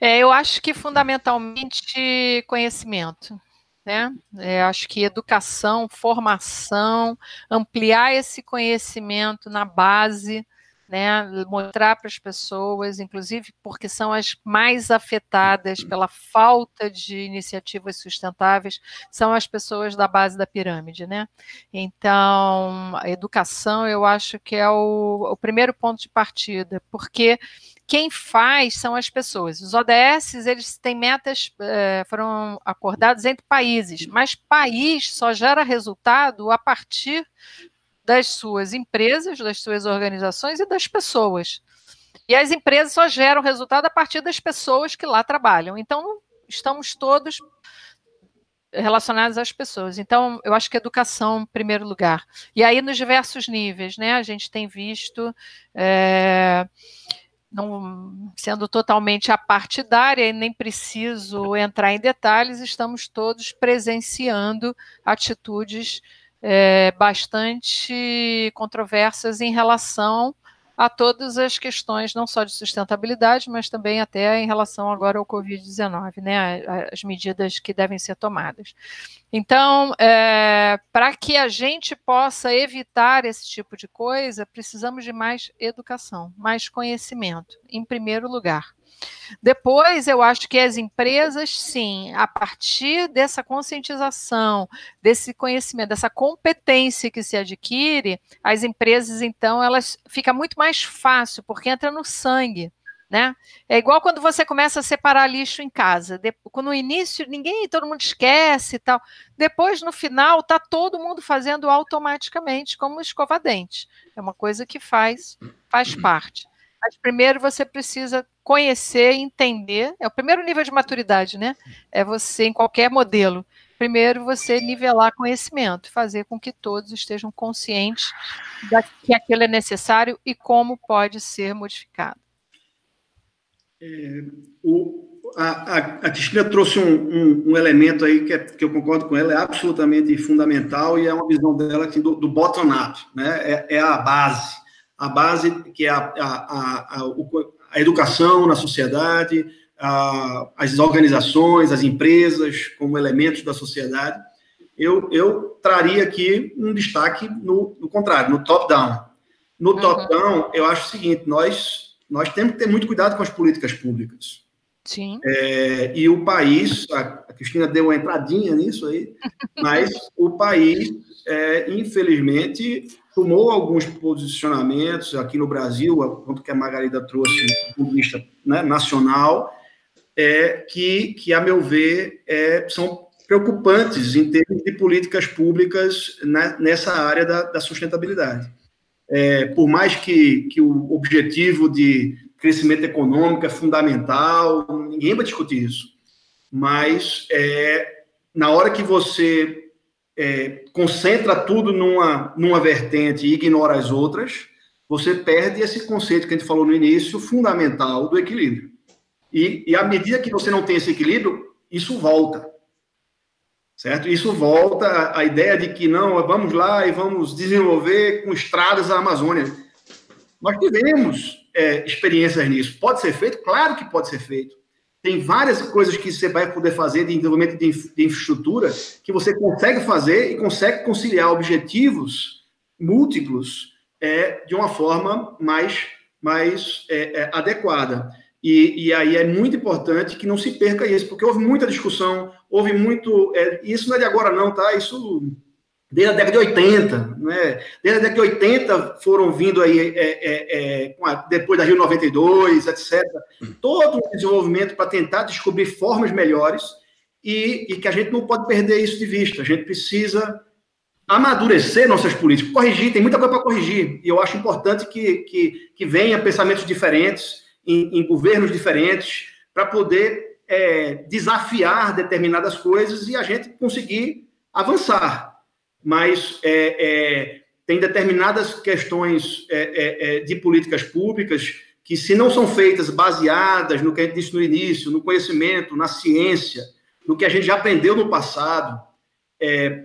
É, eu acho que fundamentalmente conhecimento. Né? É, acho que educação, formação, ampliar esse conhecimento na base né, mostrar para as pessoas, inclusive porque são as mais afetadas pela falta de iniciativas sustentáveis, são as pessoas da base da pirâmide, né? Então, a educação eu acho que é o, o primeiro ponto de partida, porque quem faz são as pessoas. Os ODS, eles têm metas, é, foram acordados entre países, mas país só gera resultado a partir das suas empresas, das suas organizações e das pessoas. E as empresas só geram resultado a partir das pessoas que lá trabalham. Então, estamos todos relacionados às pessoas. Então, eu acho que educação em primeiro lugar. E aí, nos diversos níveis, né? A gente tem visto. É, não sendo totalmente apartidária e nem preciso entrar em detalhes, estamos todos presenciando atitudes é, bastante controversas em relação a todas as questões, não só de sustentabilidade, mas também até em relação agora ao Covid-19, né, as medidas que devem ser tomadas. Então, é, para que a gente possa evitar esse tipo de coisa, precisamos de mais educação, mais conhecimento, em primeiro lugar. Depois, eu acho que as empresas, sim, a partir dessa conscientização, desse conhecimento, dessa competência que se adquire, as empresas, então, elas fica muito mais fácil, porque entra no sangue. Né? É igual quando você começa a separar lixo em casa. De, no início, ninguém, todo mundo esquece e tal. Depois, no final, tá todo mundo fazendo automaticamente, como escova dente. É uma coisa que faz, faz [CLEARS THROAT] parte. Mas primeiro você precisa conhecer, entender. É o primeiro nível de maturidade, né? É você, em qualquer modelo, primeiro você nivelar conhecimento, fazer com que todos estejam conscientes de que aquilo é necessário e como pode ser modificado. É, o, a, a, a, Cristina trouxe um, um, um elemento aí que, é, que, eu concordo com ela, é absolutamente fundamental e é uma visão dela aqui do, do bottom-up, né? É, é, a base a base que é a, a, a, a educação na sociedade, as organizações, as empresas como elementos da sociedade. Eu, eu traria aqui um destaque no, no contrário, no top-down. No uhum. top-down, eu acho o seguinte: nós, nós temos que ter muito cuidado com as políticas públicas. Sim. É, e o país, a, a Cristina deu uma entradinha nisso aí, [LAUGHS] mas o país, é, infelizmente, tomou alguns posicionamentos aqui no Brasil, quanto que a Margarida trouxe do ponto de vista né, nacional, é, que, que, a meu ver, é, são preocupantes em termos de políticas públicas na, nessa área da, da sustentabilidade. É, por mais que, que o objetivo de crescimento econômico é fundamental, ninguém vai discutir isso. Mas é, na hora que você é, concentra tudo numa, numa vertente e ignora as outras, você perde esse conceito que a gente falou no início, fundamental do equilíbrio. E, e à medida que você não tem esse equilíbrio, isso volta. Certo? Isso volta à ideia de que não, vamos lá e vamos desenvolver com estradas a Amazônia. Nós tivemos é, experiências nisso. Pode ser feito? Claro que pode ser feito. Tem várias coisas que você vai poder fazer de desenvolvimento de, de infraestrutura que você consegue fazer e consegue conciliar objetivos múltiplos é, de uma forma mais, mais é, é, adequada. E, e, aí é muito importante que não se perca isso, porque houve muita discussão, houve muito. É, isso não é de agora, não, tá? Isso desde a década de 80, né? Desde a década de 80 foram vindo aí, é, é, é depois da Rio 92, etc. Todo um desenvolvimento para tentar descobrir formas melhores e, e, que a gente não pode perder isso de vista. A gente precisa amadurecer nossas políticas, corrigir, tem muita coisa para corrigir. E eu acho importante que, que, que venha pensamentos diferentes em, em governos diferentes para poder é, desafiar determinadas coisas e a gente conseguir avançar mas é, é, tem determinadas questões é, é, é, de políticas públicas que, se não são feitas baseadas no que a gente disse no início, no conhecimento, na ciência, no que a gente já aprendeu no passado,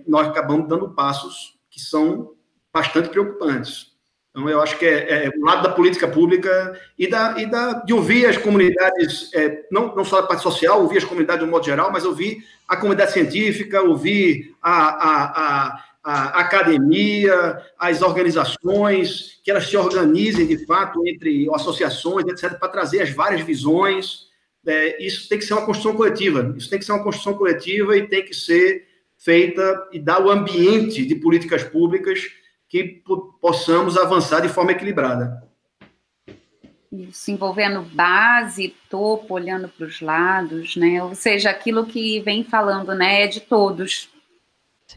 nós acabamos dando passos que são bastante preocupantes. Então, eu acho que é, é o lado da política pública e, da, e da, de ouvir as comunidades, é, não, não só a parte social, ouvir as comunidades de um modo geral, mas ouvir a comunidade científica, ouvir a, a, a, a academia, as organizações, que elas se organizem de fato entre associações, etc., para trazer as várias visões. É, isso tem que ser uma construção coletiva. Isso tem que ser uma construção coletiva e tem que ser feita e dar o ambiente de políticas públicas que possamos avançar de forma equilibrada. Isso, envolvendo base, topo, olhando para os lados, né? Ou seja, aquilo que vem falando, né, é de todos.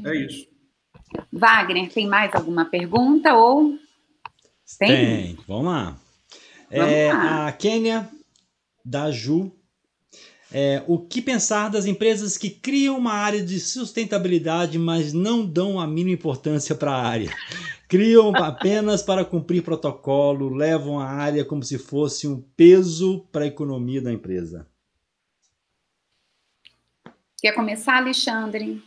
É isso. Wagner, tem mais alguma pergunta ou tem? Tem, vamos lá. Vamos é, lá. A Kênia da Ju é, o que pensar das empresas que criam uma área de sustentabilidade, mas não dão a mínima importância para a área? Criam apenas para cumprir protocolo, levam a área como se fosse um peso para a economia da empresa. Quer começar, Alexandre?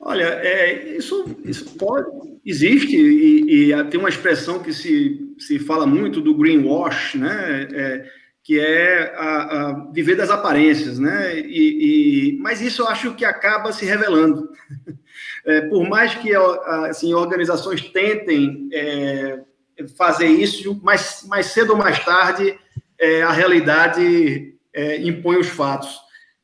Olha, é, isso, isso pode, existe, e, e, tem uma expressão que se, se fala muito do greenwash, né? É, que é a, a viver das aparências, né? E, e, mas isso eu acho que acaba se revelando. [LAUGHS] É, por mais que assim, organizações tentem é, fazer isso, mais, mais cedo ou mais tarde é, a realidade é, impõe os fatos.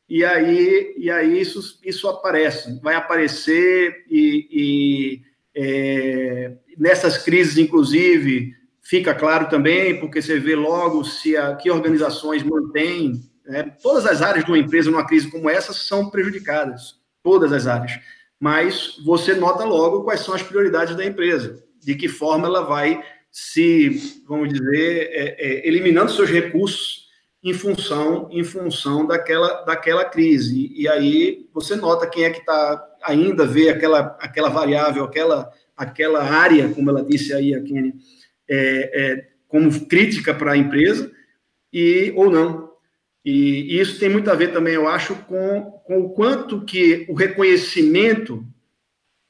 E aí, e aí isso, isso aparece, vai aparecer e, e é, nessas crises, inclusive, fica claro também, porque você vê logo se a, que organizações mantêm. Né, todas as áreas de uma empresa numa crise como essa são prejudicadas, todas as áreas. Mas você nota logo quais são as prioridades da empresa, de que forma ela vai se, vamos dizer, é, é, eliminando seus recursos em função em função daquela, daquela crise. E, aí você nota quem é que está ainda vê aquela, aquela variável, aquela, aquela área, como ela disse aí a Kenny, é, é, como crítica para a empresa e ou não. E, e, isso tem muito a ver também, eu acho, com, com o quanto que o reconhecimento,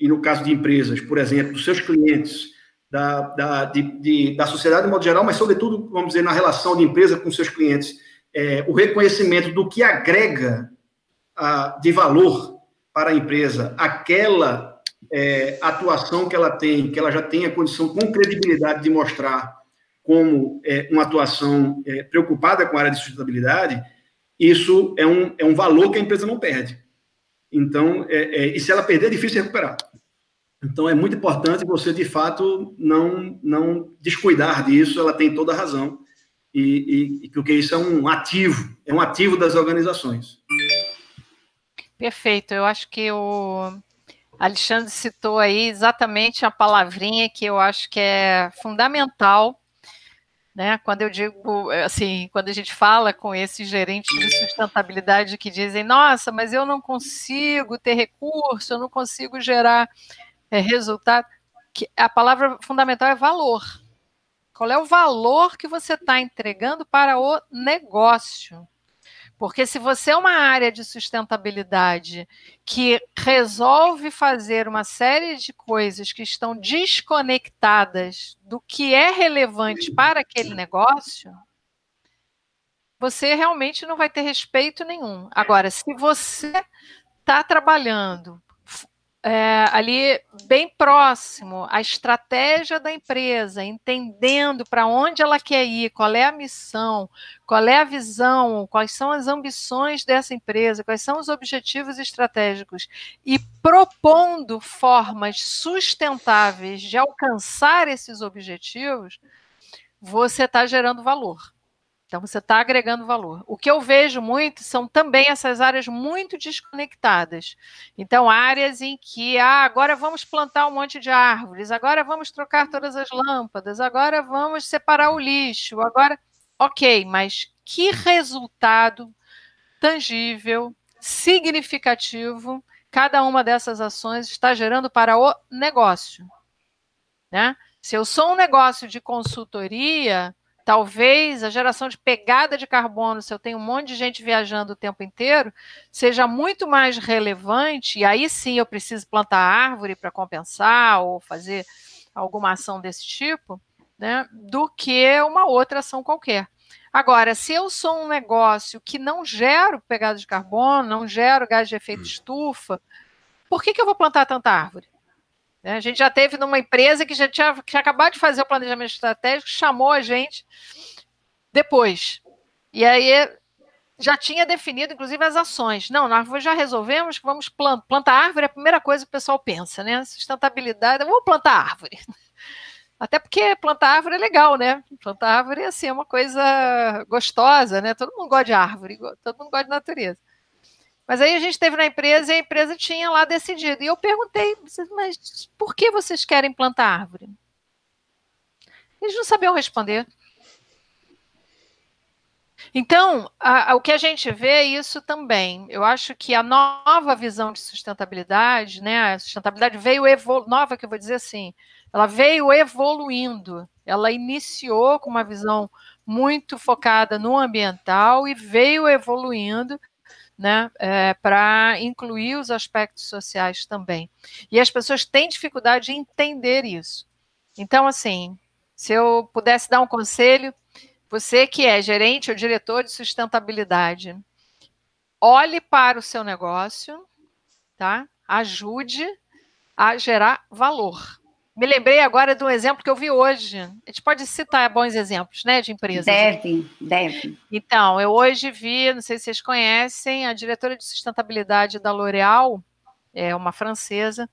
e no caso de empresas, por exemplo, dos seus clientes, da, da, de, de, da sociedade de modo geral, mas sobretudo, vamos dizer, na relação de empresa com seus clientes, é, o reconhecimento do que agrega a, de valor para a empresa aquela é, atuação que ela tem, que ela já tem a condição com credibilidade de mostrar como é, uma atuação é, preocupada com a área de sustentabilidade, isso é um, é um valor que a empresa não perde. Então, é, é, e se ela perder, é difícil recuperar. Então, é muito importante você, de fato, não, não descuidar disso, ela tem toda a razão, e, e, que isso é um ativo, é um ativo das organizações. Perfeito, eu acho que o Alexandre citou aí exatamente a palavrinha que eu acho que é fundamental né? Quando eu digo, assim, quando a gente fala com esses gerentes de sustentabilidade que dizem, nossa, mas eu não consigo ter recurso, eu não consigo gerar é, resultado, que a palavra fundamental é valor. Qual é o valor que você está entregando para o negócio? Porque se você é uma área de sustentabilidade que resolve fazer uma série de coisas que estão desconectadas do que é relevante para aquele negócio, você realmente não vai ter respeito nenhum. Agora, se você está trabalhando é, ali bem próximo à estratégia da empresa, entendendo para onde ela quer ir, qual é a missão, qual é a visão, quais são as ambições dessa empresa, quais são os objetivos estratégicos, e propondo formas sustentáveis de alcançar esses objetivos, você está gerando valor. Então, você está agregando valor. O que eu vejo muito são também essas áreas muito desconectadas. Então, áreas em que, ah, agora vamos plantar um monte de árvores, agora vamos trocar todas as lâmpadas, agora vamos separar o lixo, agora. Ok, mas que resultado tangível, significativo, cada uma dessas ações está gerando para o negócio? Né? Se eu sou um negócio de consultoria talvez a geração de pegada de carbono, se eu tenho um monte de gente viajando o tempo inteiro, seja muito mais relevante, e aí sim eu preciso plantar árvore para compensar ou fazer alguma ação desse tipo, né, do que uma outra ação qualquer. Agora, se eu sou um negócio que não gero pegada de carbono, não gero gás de efeito hum. estufa, por que, que eu vou plantar tanta árvore? Né? A gente já teve numa empresa que já tinha, que acabado de fazer o planejamento estratégico, chamou a gente depois. E aí já tinha definido, inclusive, as ações. Não, nós já resolvemos que vamos plantar, plantar árvore, é a primeira coisa que o pessoal pensa, né? Sustentabilidade, vamos plantar árvore. [LAUGHS] Até porque plantar árvore é legal, né? Plantar árvore assim, é uma coisa gostosa, né? Todo mundo gosta de árvore, todo mundo gosta de natureza. Mas aí a gente esteve na empresa e a empresa tinha lá decidido. E eu perguntei, mas por que vocês querem plantar árvore? Eles não sabiam responder. Então, a, a, o que a gente vê é isso também. Eu acho que a nova visão de sustentabilidade, né, a sustentabilidade veio evolu nova, que eu vou dizer assim, ela veio evoluindo. Ela iniciou com uma visão muito focada no ambiental e veio evoluindo né, é, para incluir os aspectos sociais também. E as pessoas têm dificuldade de entender isso. Então, assim, se eu pudesse dar um conselho, você que é gerente ou diretor de sustentabilidade, olhe para o seu negócio, tá? Ajude a gerar valor. Me lembrei agora de um exemplo que eu vi hoje. A gente pode citar bons exemplos, né, de empresas. Deve, deve. Então, eu hoje vi, não sei se vocês conhecem, a diretora de sustentabilidade da L'Oréal, é uma francesa,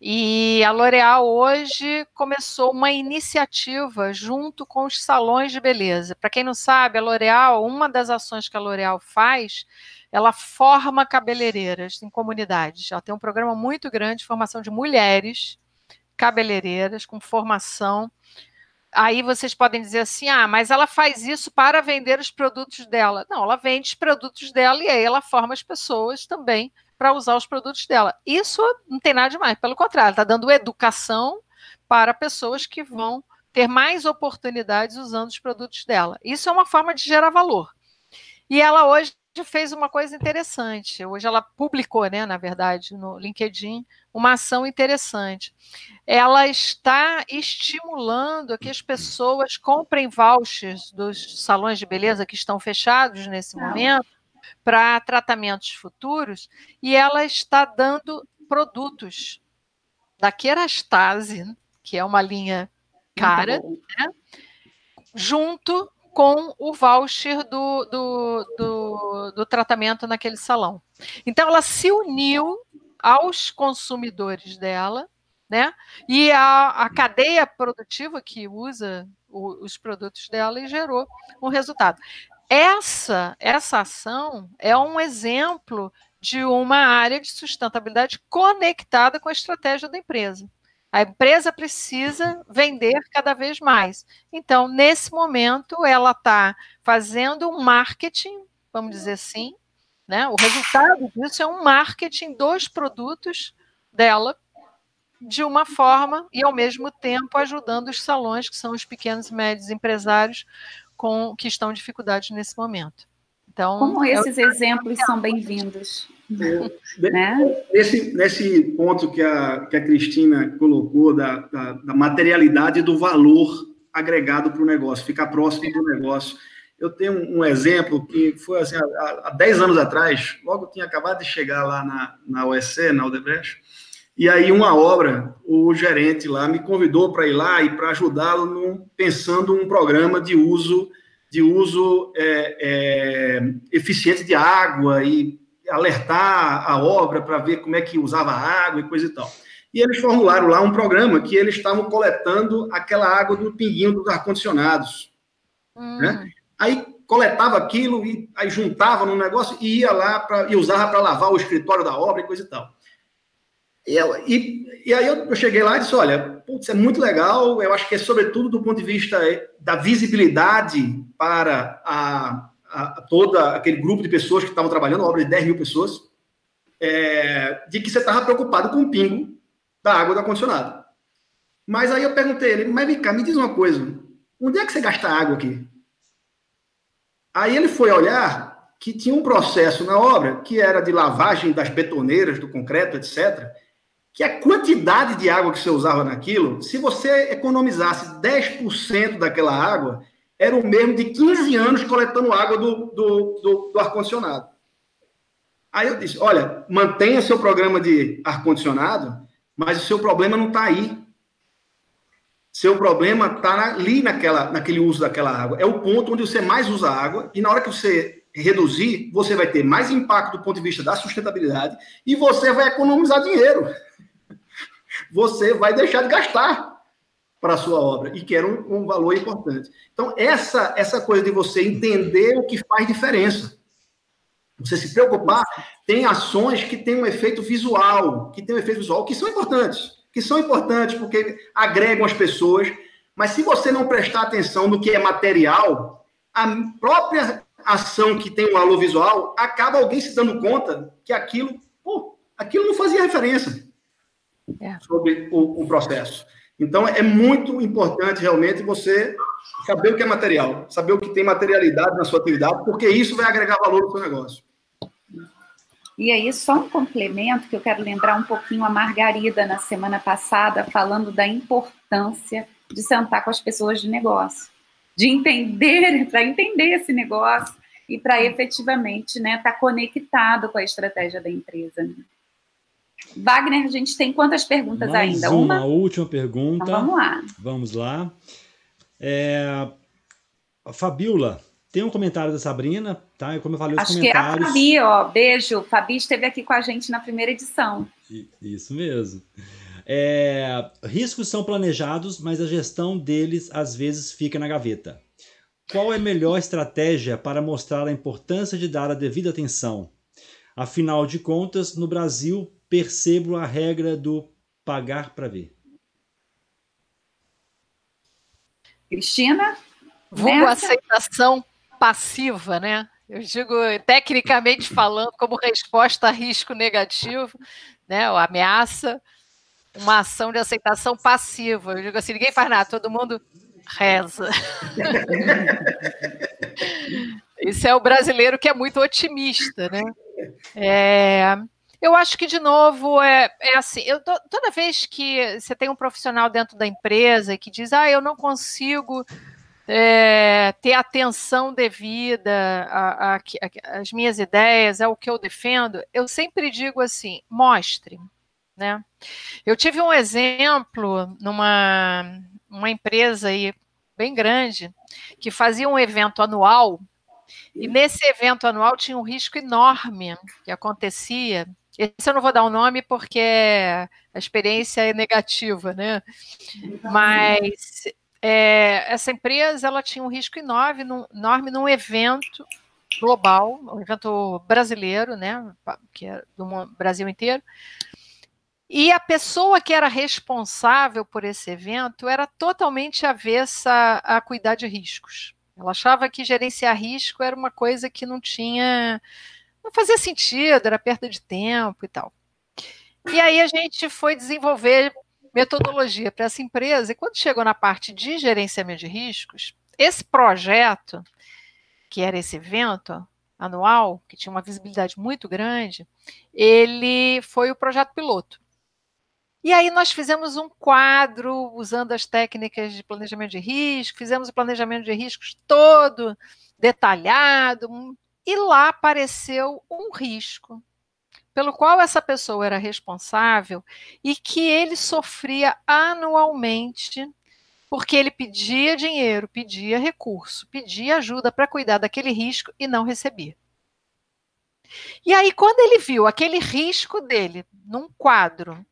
e a L'Oréal hoje começou uma iniciativa junto com os salões de beleza. Para quem não sabe, a L'Oréal, uma das ações que a L'Oréal faz, ela forma cabeleireiras em comunidades. Ela tem um programa muito grande de formação de mulheres cabeleireiras com formação. Aí vocês podem dizer assim: ah, mas ela faz isso para vender os produtos dela. Não, ela vende os produtos dela e aí ela forma as pessoas também para usar os produtos dela. Isso não tem nada demais, pelo contrário, está dando educação para pessoas que vão ter mais oportunidades usando os produtos dela. Isso é uma forma de gerar valor. E ela hoje fez uma coisa interessante. Hoje ela publicou, né, na verdade, no LinkedIn, uma ação interessante. Ela está estimulando que as pessoas comprem vouchers dos salões de beleza que estão fechados nesse momento para tratamentos futuros e ela está dando produtos da Kerastase, que é uma linha cara, né, junto com o voucher do, do, do, do tratamento naquele salão. Então, ela se uniu aos consumidores dela, né? E a, a cadeia produtiva que usa o, os produtos dela e gerou um resultado. Essa, essa ação é um exemplo de uma área de sustentabilidade conectada com a estratégia da empresa. A empresa precisa vender cada vez mais. Então, nesse momento, ela está fazendo um marketing, vamos dizer assim, né? O resultado disso é um marketing dos produtos dela de uma forma e, ao mesmo tempo, ajudando os salões, que são os pequenos e médios empresários com, que estão em dificuldades nesse momento. Então, Como é esses exemplos são bem-vindos. Né? nesse, nesse ponto que a, que a Cristina colocou da, da, da materialidade e do valor agregado para o negócio, ficar próximo do negócio. Eu tenho um exemplo que foi assim, há, há 10 anos atrás, logo tinha acabado de chegar lá na, na OSC, na Odebrecht, e aí, uma obra, o gerente lá me convidou para ir lá e para ajudá-lo pensando um programa de uso de uso é, é, eficiente de água e alertar a obra para ver como é que usava a água e coisa e tal. E eles formularam lá um programa que eles estavam coletando aquela água do pinguinho dos ar-condicionados. Hum. Né? Aí coletava aquilo e aí juntava no negócio e ia lá pra, e usava para lavar o escritório da obra e coisa e tal. E, eu, e, e, aí eu, cheguei lá e disse, olha, putz, é muito legal, eu acho que é sobretudo do ponto de vista eh, da visibilidade para a, a, todo aquele grupo de pessoas que estavam trabalhando, obra de 10 mil pessoas, é, de que você estava preocupado com o pingo da água do ar-condicionado. Mas aí eu perguntei ele, mas vem cá, me diz uma coisa, onde é que você gasta água aqui? Aí ele foi olhar que tinha um processo na obra que era de lavagem das betoneiras, do concreto, etc., que a quantidade de água que você usava naquilo, se você economizasse 10% daquela água, era o mesmo de 15 anos coletando água do, do, do, do ar-condicionado. Aí eu disse: olha, mantenha seu programa de ar-condicionado, mas o seu problema não está aí. Seu problema está ali naquela, naquele uso daquela água. É o ponto onde você mais usa água, e na hora que você reduzir, você vai ter mais impacto do ponto de vista da sustentabilidade e você vai economizar dinheiro [LAUGHS] você vai deixar de gastar para a sua obra, e que era um, um, valor importante. Então, essa, essa coisa de você entender o que faz diferença. Você se preocupar, tem ações que têm um efeito visual, que têm um efeito visual, que são importantes, que são importantes porque agregam as pessoas, mas se você não prestar atenção no que é material, a própria ação que tem um valor visual, acaba alguém se dando conta que aquilo, pô, aquilo não fazia referência é. sobre o, o, processo. Então, é muito importante realmente você saber o que é material, saber o que tem materialidade na sua atividade, porque isso vai agregar valor no seu negócio. E aí, só um complemento que eu quero lembrar um pouquinho a Margarida na semana passada, falando da importância de sentar com as pessoas de negócio, de entender, [LAUGHS] para entender esse negócio e para efetivamente estar né, tá conectado com a estratégia da empresa. Né? Wagner, a gente tem quantas perguntas Mais ainda? Uma, uma última pergunta. Então, vamos lá. Vamos lá. É, a Fabiola, tem um comentário da Sabrina, tá? Como eu falei, os Acho comentários... que é a Fabi, ó. Beijo. Fabi esteve aqui com a gente na primeira edição. Isso mesmo. É, riscos são planejados, mas a gestão deles às vezes fica na gaveta. Qual é a melhor estratégia para mostrar a importância de dar a devida atenção? Afinal de contas, no Brasil, percebo a regra do pagar para ver. Cristina? Vulgo aceitação passiva, né? Eu digo, tecnicamente falando, como resposta a risco negativo, né, ou ameaça, uma ação de aceitação passiva. Eu digo assim, ninguém faz nada, todo mundo reza. [LAUGHS] Isso é o brasileiro que é muito otimista, né? É, eu acho que, de novo, é, é assim: eu, toda vez que você tem um profissional dentro da empresa que diz, ah, eu não consigo é, ter atenção devida às minhas ideias, é o que eu defendo, eu sempre digo assim: mostre. Né? Eu tive um exemplo numa uma empresa aí bem grande que fazia um evento anual e nesse evento anual tinha um risco enorme que acontecia Esse eu não vou dar o um nome porque a experiência é negativa, né? Mas é, essa empresa ela tinha um risco enorme, num, enorme num evento global, um evento brasileiro, né? Que é do Brasil inteiro. E a pessoa que era responsável por esse evento era totalmente avessa a cuidar de riscos. Ela achava que gerenciar risco era uma coisa que não tinha. Não fazia sentido, era perda de tempo e tal. E aí a gente foi desenvolver metodologia para essa empresa, e quando chegou na parte de gerenciamento de riscos, esse projeto, que era esse evento anual, que tinha uma visibilidade muito grande, ele foi o projeto piloto. E aí nós fizemos um quadro usando as técnicas de planejamento de risco, fizemos o planejamento de riscos todo detalhado, e lá apareceu um risco pelo qual essa pessoa era responsável e que ele sofria anualmente porque ele pedia dinheiro, pedia recurso, pedia ajuda para cuidar daquele risco e não recebia. E aí, quando ele viu aquele risco dele num quadro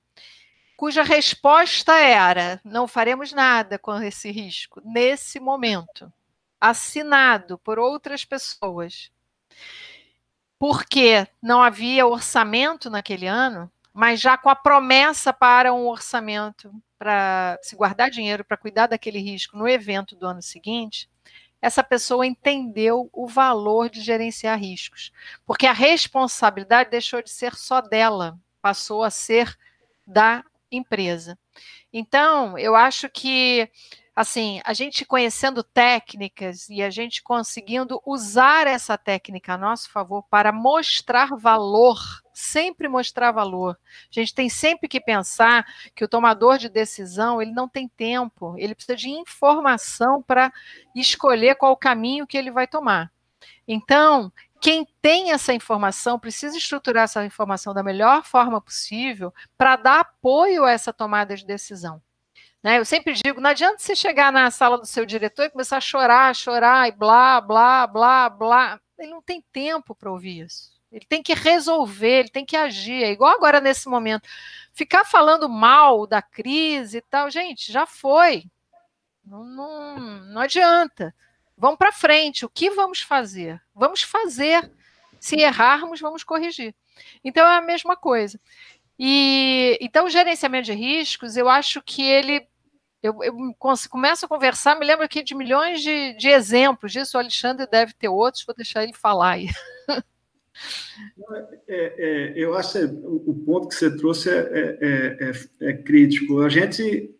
cuja resposta era: não faremos nada com esse risco nesse momento, assinado por outras pessoas, porque não havia orçamento naquele ano, mas já com a promessa para um orçamento para se guardar dinheiro para cuidar daquele risco no evento do ano seguinte, essa pessoa entendeu o valor de gerenciar riscos, porque a responsabilidade deixou de ser só dela, passou a ser da empresa. Então, eu acho que assim, a gente conhecendo técnicas e a gente conseguindo usar essa técnica a nosso favor para mostrar valor, sempre mostrar valor. A gente tem sempre que pensar que o tomador de decisão, ele não tem tempo, ele precisa de informação para escolher qual o caminho que ele vai tomar. Então, quem tem essa informação precisa estruturar essa informação da melhor forma possível para dar apoio a essa tomada de decisão. Né? Eu sempre digo, não adianta você chegar na sala do seu diretor e começar a chorar, chorar e blá, blá, blá, blá. Ele não tem tempo para ouvir isso. Ele tem que resolver, ele tem que agir. É igual agora nesse momento. Ficar falando mal da crise e tal, gente, já foi. Não, não, não adianta. Vamos para frente. O que vamos fazer? Vamos fazer. Se errarmos, vamos corrigir. Então é a mesma coisa. E então o gerenciamento de riscos, eu acho que ele eu, eu começo a conversar, me lembro aqui de milhões de, de exemplos disso. O Alexandre deve ter outros, vou deixar ele falar aí. [LAUGHS] É, é, eu acho que o ponto que você trouxe é, é, é, é crítico. A gente,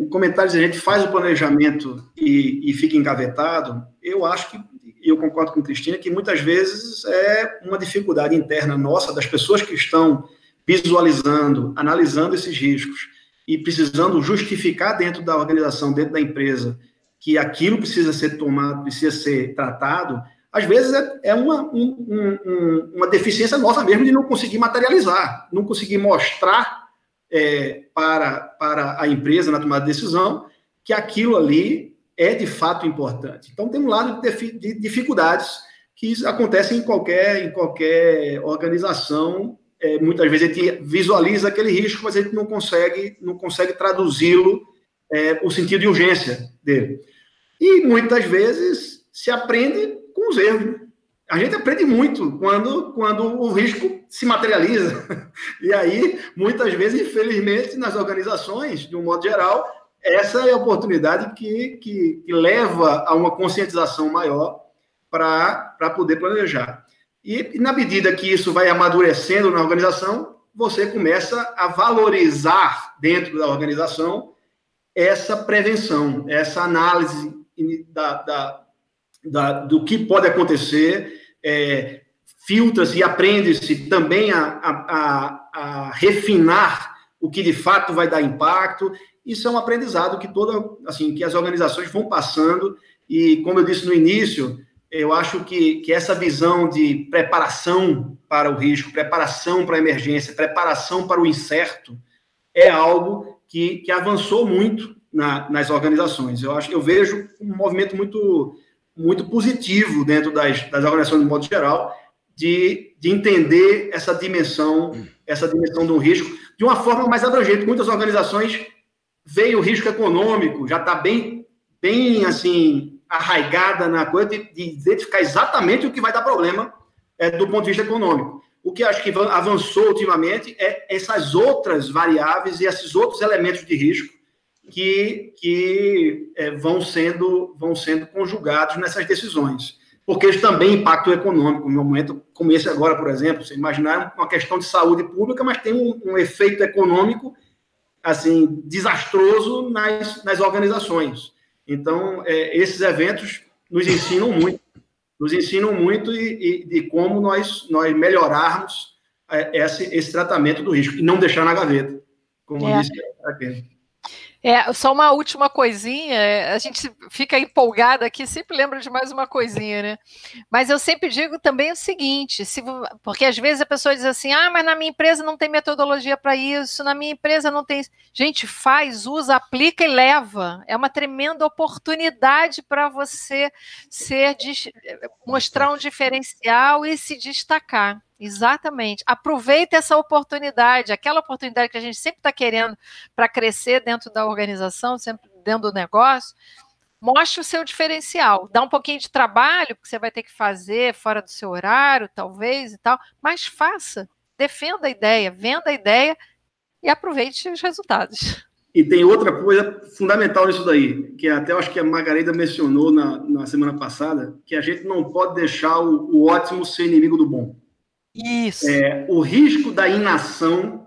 o comentário a gente faz o planejamento e, e fica engavetado, eu acho que, e eu concordo com a Cristina, que muitas vezes é uma dificuldade interna nossa, das pessoas que estão visualizando, analisando esses riscos e precisando justificar dentro da organização, dentro da empresa, que aquilo precisa ser tomado, precisa ser tratado, às vezes é, é uma, um, um, uma deficiência nossa mesmo de não conseguir materializar, não conseguir mostrar é, para, para a empresa na tomada de decisão que aquilo ali é de fato importante. Então, tem um lado de, de dificuldades que acontecem em qualquer, em qualquer organização. É, muitas vezes a gente visualiza aquele risco, mas a gente não consegue, não consegue traduzi-lo é, o sentido de urgência dele. E muitas vezes se aprende com os erros. A gente aprende muito quando, quando o risco se materializa. [LAUGHS] E aí, muitas vezes, infelizmente, nas organizações, de um modo geral, essa é a oportunidade que, que, que leva a uma conscientização maior para poder planejar. E, na medida que isso vai amadurecendo na organização, você começa a valorizar dentro da organização essa prevenção, essa análise da, da, da, do que pode acontecer, é, filtra-se e aprende-se também a, a, a, refinar o que de fato vai dar impacto. Isso é um aprendizado que toda, assim, que as organizações vão passando e, como eu disse no início, eu acho que, que essa visão de preparação para o risco, preparação para a emergência, preparação para o incerto, é algo que, que avançou muito na, nas organizações. Eu acho, eu vejo um movimento muito muito positivo dentro das, das organizações de modo geral, de, de entender essa dimensão, essa dimensão do risco, de uma forma mais abrangente. Muitas organizações veem o risco econômico, já está bem, bem assim, arraigada na coisa de, de identificar exatamente o que vai dar problema é, do ponto de vista econômico. O que acho que avançou ultimamente é essas outras variáveis e esses outros elementos de risco que, que é, vão, sendo, vão sendo conjugados nessas decisões porque eles também impactam o econômico. No momento como esse agora, por exemplo, você imaginar uma questão de saúde pública, mas tem um, um efeito econômico assim desastroso nas, nas organizações. Então, é, esses eventos nos ensinam muito, nos ensinam muito e, e de como nós, nós melhorarmos é, esse, esse tratamento do risco e não deixar na gaveta, como é. disse aqui. É, só uma última coisinha, é, a gente fica empolgada aqui, sempre lembra de mais uma coisinha, né? Mas eu sempre digo também o seguinte, se, porque às vezes a pessoa diz assim, ah, mas na minha empresa não tem metodologia para isso, na minha empresa não tem. Gente, faz, usa, aplica e leva. É uma tremenda oportunidade para você ser, mostrar um diferencial e se destacar. Exatamente. Aproveita essa oportunidade, aquela oportunidade que a gente sempre está querendo para crescer dentro da organização, sempre dentro do negócio. Mostre o seu diferencial. Dá um pouquinho de trabalho, porque você vai ter que fazer fora do seu horário, talvez e tal, mas faça. Defenda a ideia, venda a ideia e aproveite os resultados. E tem outra coisa fundamental nisso daí, que até acho que a Margarida mencionou na, na semana passada, que a gente não pode deixar o, o ótimo ser inimigo do bom. Isso. É, o risco da inação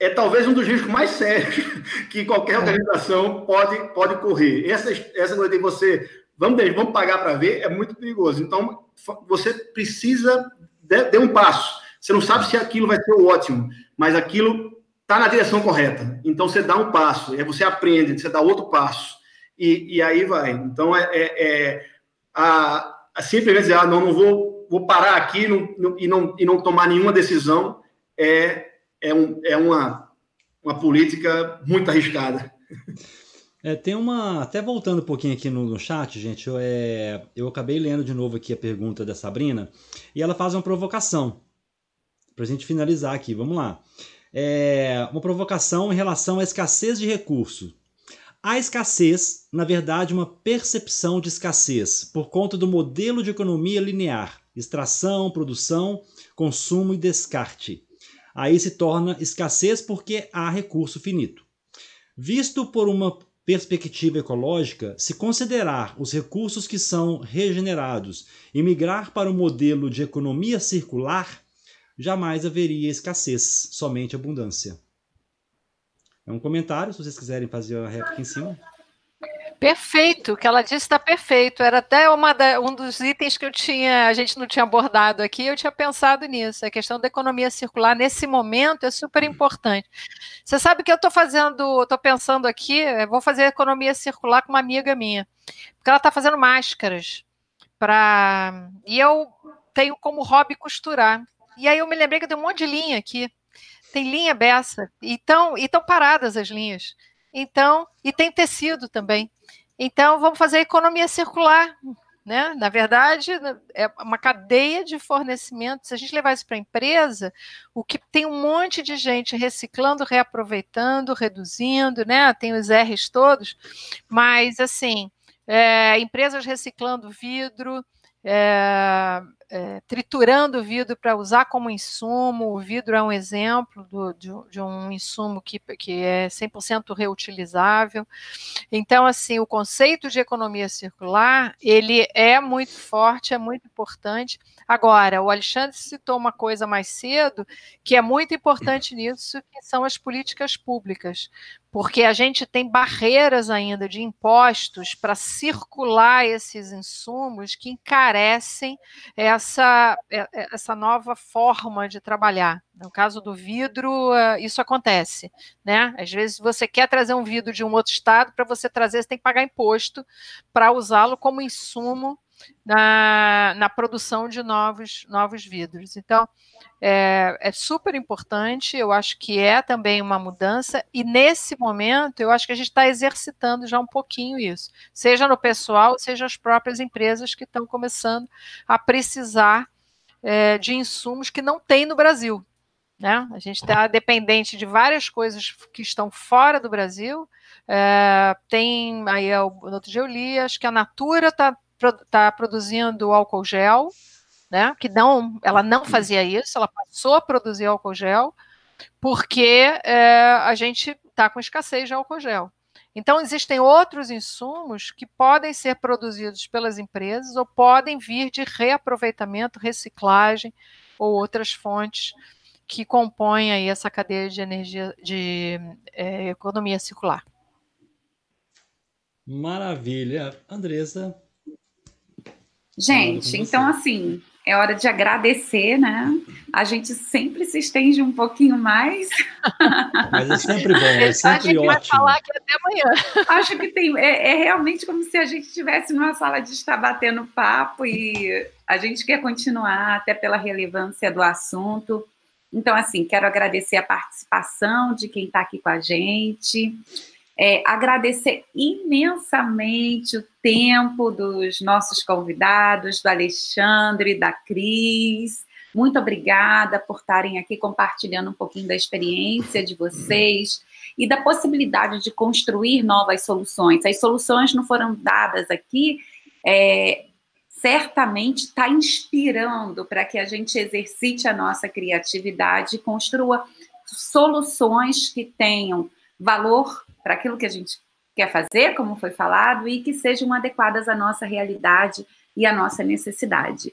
é talvez um dos riscos mais sérios [LAUGHS] que qualquer é. organização pode, pode correr. Essa, essa coisa de você, vamos, vamos pagar para ver, é muito perigoso. Então, você precisa de, um passo. Você não sabe se aquilo vai ser o ótimo, mas aquilo está na direção correta. Então, você dá um passo, e aí você aprende, você dá outro passo, e, e aí vai. Então, é, é, é a, a simplesmente dizer, ah, não, não vou vou parar aqui não, não, e, não, e não tomar nenhuma decisão é, é, um, é uma, uma política muito arriscada. É, tem uma. Até voltando um pouquinho aqui no, no chat, gente, eu, é, eu acabei lendo de novo aqui a pergunta da Sabrina e ela faz uma provocação para a gente finalizar aqui. Vamos lá. É, uma provocação em relação à escassez de recurso. A escassez, na verdade, uma percepção de escassez por conta do modelo de economia linear extração, produção, consumo e descarte. Aí se torna escassez porque há recurso finito. Visto por uma perspectiva ecológica, se considerar os recursos que são regenerados e migrar para o um modelo de economia circular, jamais haveria escassez, somente abundância. É um comentário, se vocês quiserem fazer a réplica em cima. Perfeito, o que ela disse está perfeito. Era até uma da, um dos itens que eu tinha, a gente não tinha abordado aqui, eu tinha pensado nisso. A questão da economia circular nesse momento é super importante. Você sabe que eu estou fazendo, estou pensando aqui, vou fazer economia circular com uma amiga minha, porque ela está fazendo máscaras para e eu tenho como hobby costurar. E aí eu me lembrei que tenho um monte de linha aqui. Tem linha beça. Então, e estão paradas as linhas. Então, e tem tecido também. Então, vamos fazer economia circular. Né? Na verdade, é uma cadeia de fornecimento. Se a gente levar isso para a empresa, o que tem um monte de gente reciclando, reaproveitando, reduzindo, né? Tem os R's todos, mas assim, é, empresas reciclando vidro, é, é, triturando o vidro para usar como insumo. O vidro é um exemplo do, de, de, um insumo que, que é 100% reutilizável. Então, assim, o conceito de economia circular, ele é muito forte, é muito importante. Agora, o Alexandre citou uma coisa mais cedo, que é muito importante nisso, que são as políticas públicas porque a gente tem barreiras ainda de impostos para circular esses insumos que encarecem é, é, essa nova forma de trabalhar. No caso do vidro, eh, isso acontece, né? Às vezes você quer trazer um vidro de um outro estado, para você trazer, você tem que pagar imposto para usá-lo como insumo na, na produção de novos, novos vidros. Então, é, é, super importante, eu acho que é também uma mudança, e nesse momento eu acho que a gente está exercitando já um pouquinho isso, seja no pessoal, seja as próprias empresas que estão começando a precisar é, de insumos que não tem no Brasil. Né? A gente está dependente de várias coisas que estão fora do Brasil. É, tem aí no outro dia eu li, acho que a Natura está tá produzindo álcool gel, né? Que não, ela não fazia isso, ela passou a produzir álcool gel porque é, a gente está com escassez de álcool gel. Então, existem outros insumos que podem ser produzidos pelas empresas ou podem vir de reaproveitamento, reciclagem ou outras fontes que compõem aí essa cadeia de energia de é, economia circular. Maravilha. Andressa. Gente, então assim, é hora de agradecer, né? A gente sempre se estende um pouquinho mais. [LAUGHS] Mas é sempre bom, é sempre ótimo. Vai falar aqui até amanhã. [LAUGHS] Acho que tem, é, é, realmente como se a gente estivesse numa sala de estar batendo papo e a gente quer continuar até pela relevância do assunto. Então, assim, quero agradecer a participação de quem está aqui com a gente. É, agradecer imensamente o tempo dos nossos convidados, do Alexandre, da Cris. Muito obrigada por estarem aqui compartilhando um pouquinho da experiência de vocês e da possibilidade de construir novas soluções. As soluções não foram dadas aqui, é, certamente está inspirando para que a gente exercite a nossa criatividade e construa soluções que tenham valor para aquilo que a gente quer fazer, como foi falado, e que sejam adequadas à nossa realidade e à nossa necessidade.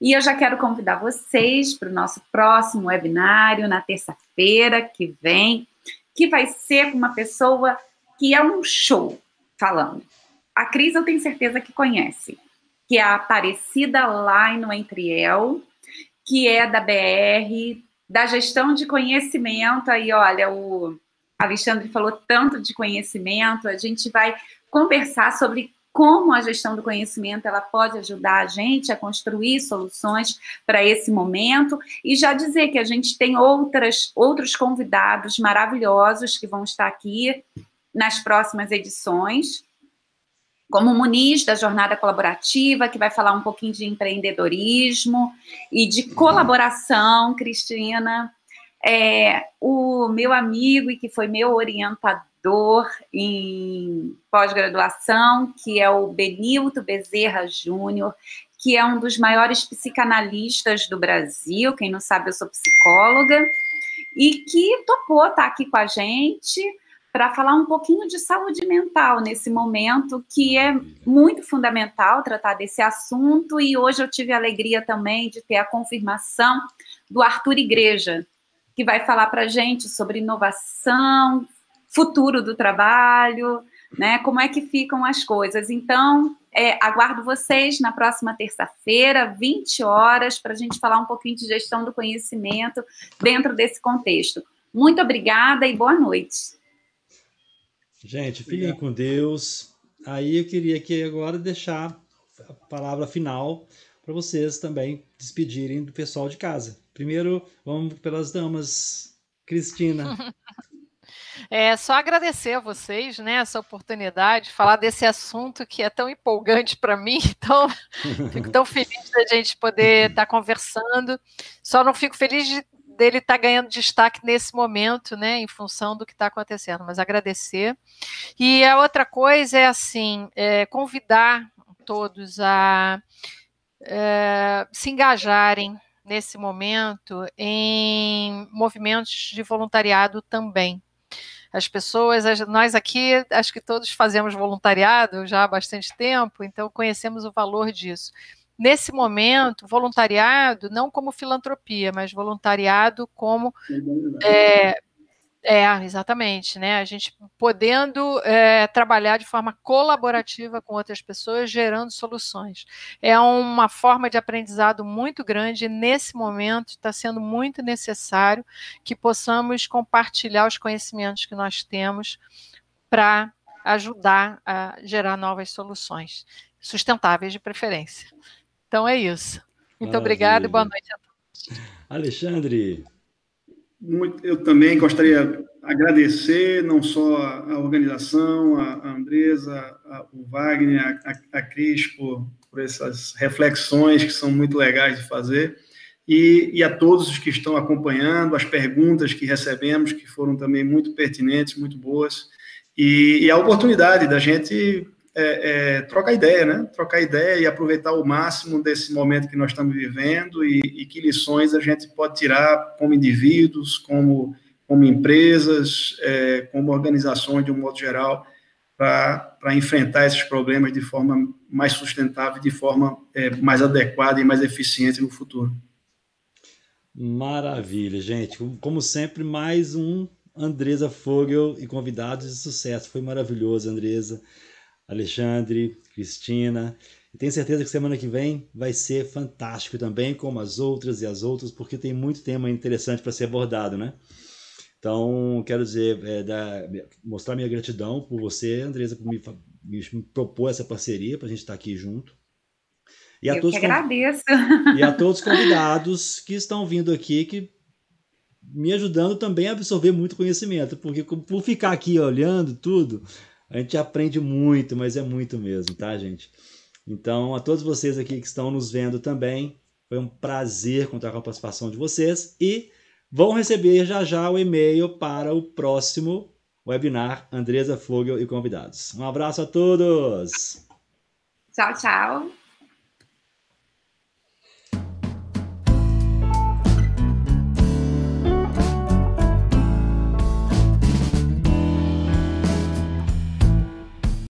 E eu já quero convidar vocês para o nosso próximo webinário na terça-feira que vem, que vai ser com uma pessoa que é um show falando. A Cris eu tenho certeza que conhece, que é a Aparecida Laino Entriel, que é da BR, da gestão de conhecimento, aí olha, o Alexandre falou tanto de conhecimento, a gente vai conversar sobre como a gestão do conhecimento ela pode ajudar a gente a construir soluções para esse momento. E já dizer que a gente tem outras outros convidados maravilhosos que vão estar aqui nas próximas edições, como o Muniz da Jornada Colaborativa, que vai falar um pouquinho de empreendedorismo e de colaboração, Cristina, é, o meu amigo e que foi meu orientador em pós-graduação, que é o Benilto Bezerra Júnior, que é um dos maiores psicanalistas do Brasil, quem não sabe, eu sou psicóloga, e que topou estar aqui com a gente para falar um pouquinho de saúde mental nesse momento, que é muito fundamental tratar desse assunto, e hoje eu tive a alegria também de ter a confirmação do Arthur Igreja, que vai falar para a gente sobre inovação, futuro do trabalho, né? Como é que ficam as coisas. Então, é, aguardo vocês na próxima terça-feira, 20 horas, para a gente falar um pouquinho de gestão do conhecimento dentro desse contexto. Muito obrigada e boa noite. Gente, fiquem com Deus. Aí eu queria aqui agora deixar a palavra final para vocês também despedirem do pessoal de casa. Primeiro, vamos pelas damas. Cristina. [LAUGHS] É só agradecer a vocês, né, essa oportunidade, falar desse assunto que é tão empolgante para mim, [LAUGHS] então fico tão feliz da gente poder estar tá conversando. Só não fico feliz de, dele estar tá ganhando destaque nesse momento, né, em função do que está acontecendo, mas agradecer. E a outra coisa é assim, é, convidar todos a é, se engajarem nesse momento em movimentos de voluntariado também. As pessoas, nós aqui, acho que todos fazemos voluntariado já há bastante tempo, então conhecemos o valor disso. Nesse momento, voluntariado não como filantropia, mas voluntariado como é, é, exatamente, né? A gente podendo é, trabalhar de forma colaborativa com outras pessoas, gerando soluções. É uma forma de aprendizado muito grande nesse momento está sendo muito necessário que possamos compartilhar os conhecimentos que nós temos para ajudar a gerar novas soluções, sustentáveis de preferência. Então é isso. Muito obrigada e boa noite a todos. Alexandre, muito, eu também gostaria de agradecer não só a organização, a, Andresa, a, o Wagner, a, a Cris por, por essas reflexões que são muito legais de fazer. e, e, a todos os que estão acompanhando, as perguntas que recebemos, que foram também muito pertinentes, muito boas, e, e a oportunidade da gente é, é, trocar ideia, né? Trocar ideia e aproveitar o máximo desse momento que nós estamos vivendo e, e que lições a gente pode tirar como indivíduos, como, como empresas, é, como organizações de um modo geral, para enfrentar esses problemas de forma mais sustentável, de forma é, mais adequada e mais eficiente no futuro. Maravilha, gente. Como sempre, mais um Andresa Fogel e convidados de sucesso. Foi maravilhoso, Andresa, Alexandre, Cristina. E tenho certeza que semana que vem vai ser fantástico também, como as outras e as outras, porque tem muito tema interessante para ser abordado, né? Então, quero dizer, é, da, mostrar minha gratidão por você, Andresa, por me, me propor essa parceria para a gente estar aqui junto. E a Eu todos que agradeço. E a todos os convidados que estão vindo aqui, que me ajudando também a absorver muito conhecimento, porque por ficar aqui olhando tudo, a gente aprende muito, mas é muito mesmo, tá, gente? Então, a todos vocês aqui que estão nos vendo também, foi um prazer contar com a participação de vocês e vão receber já já o e-mail para o próximo webinar Andresa Fogel e convidados. Um abraço a todos! Tchau, tchau!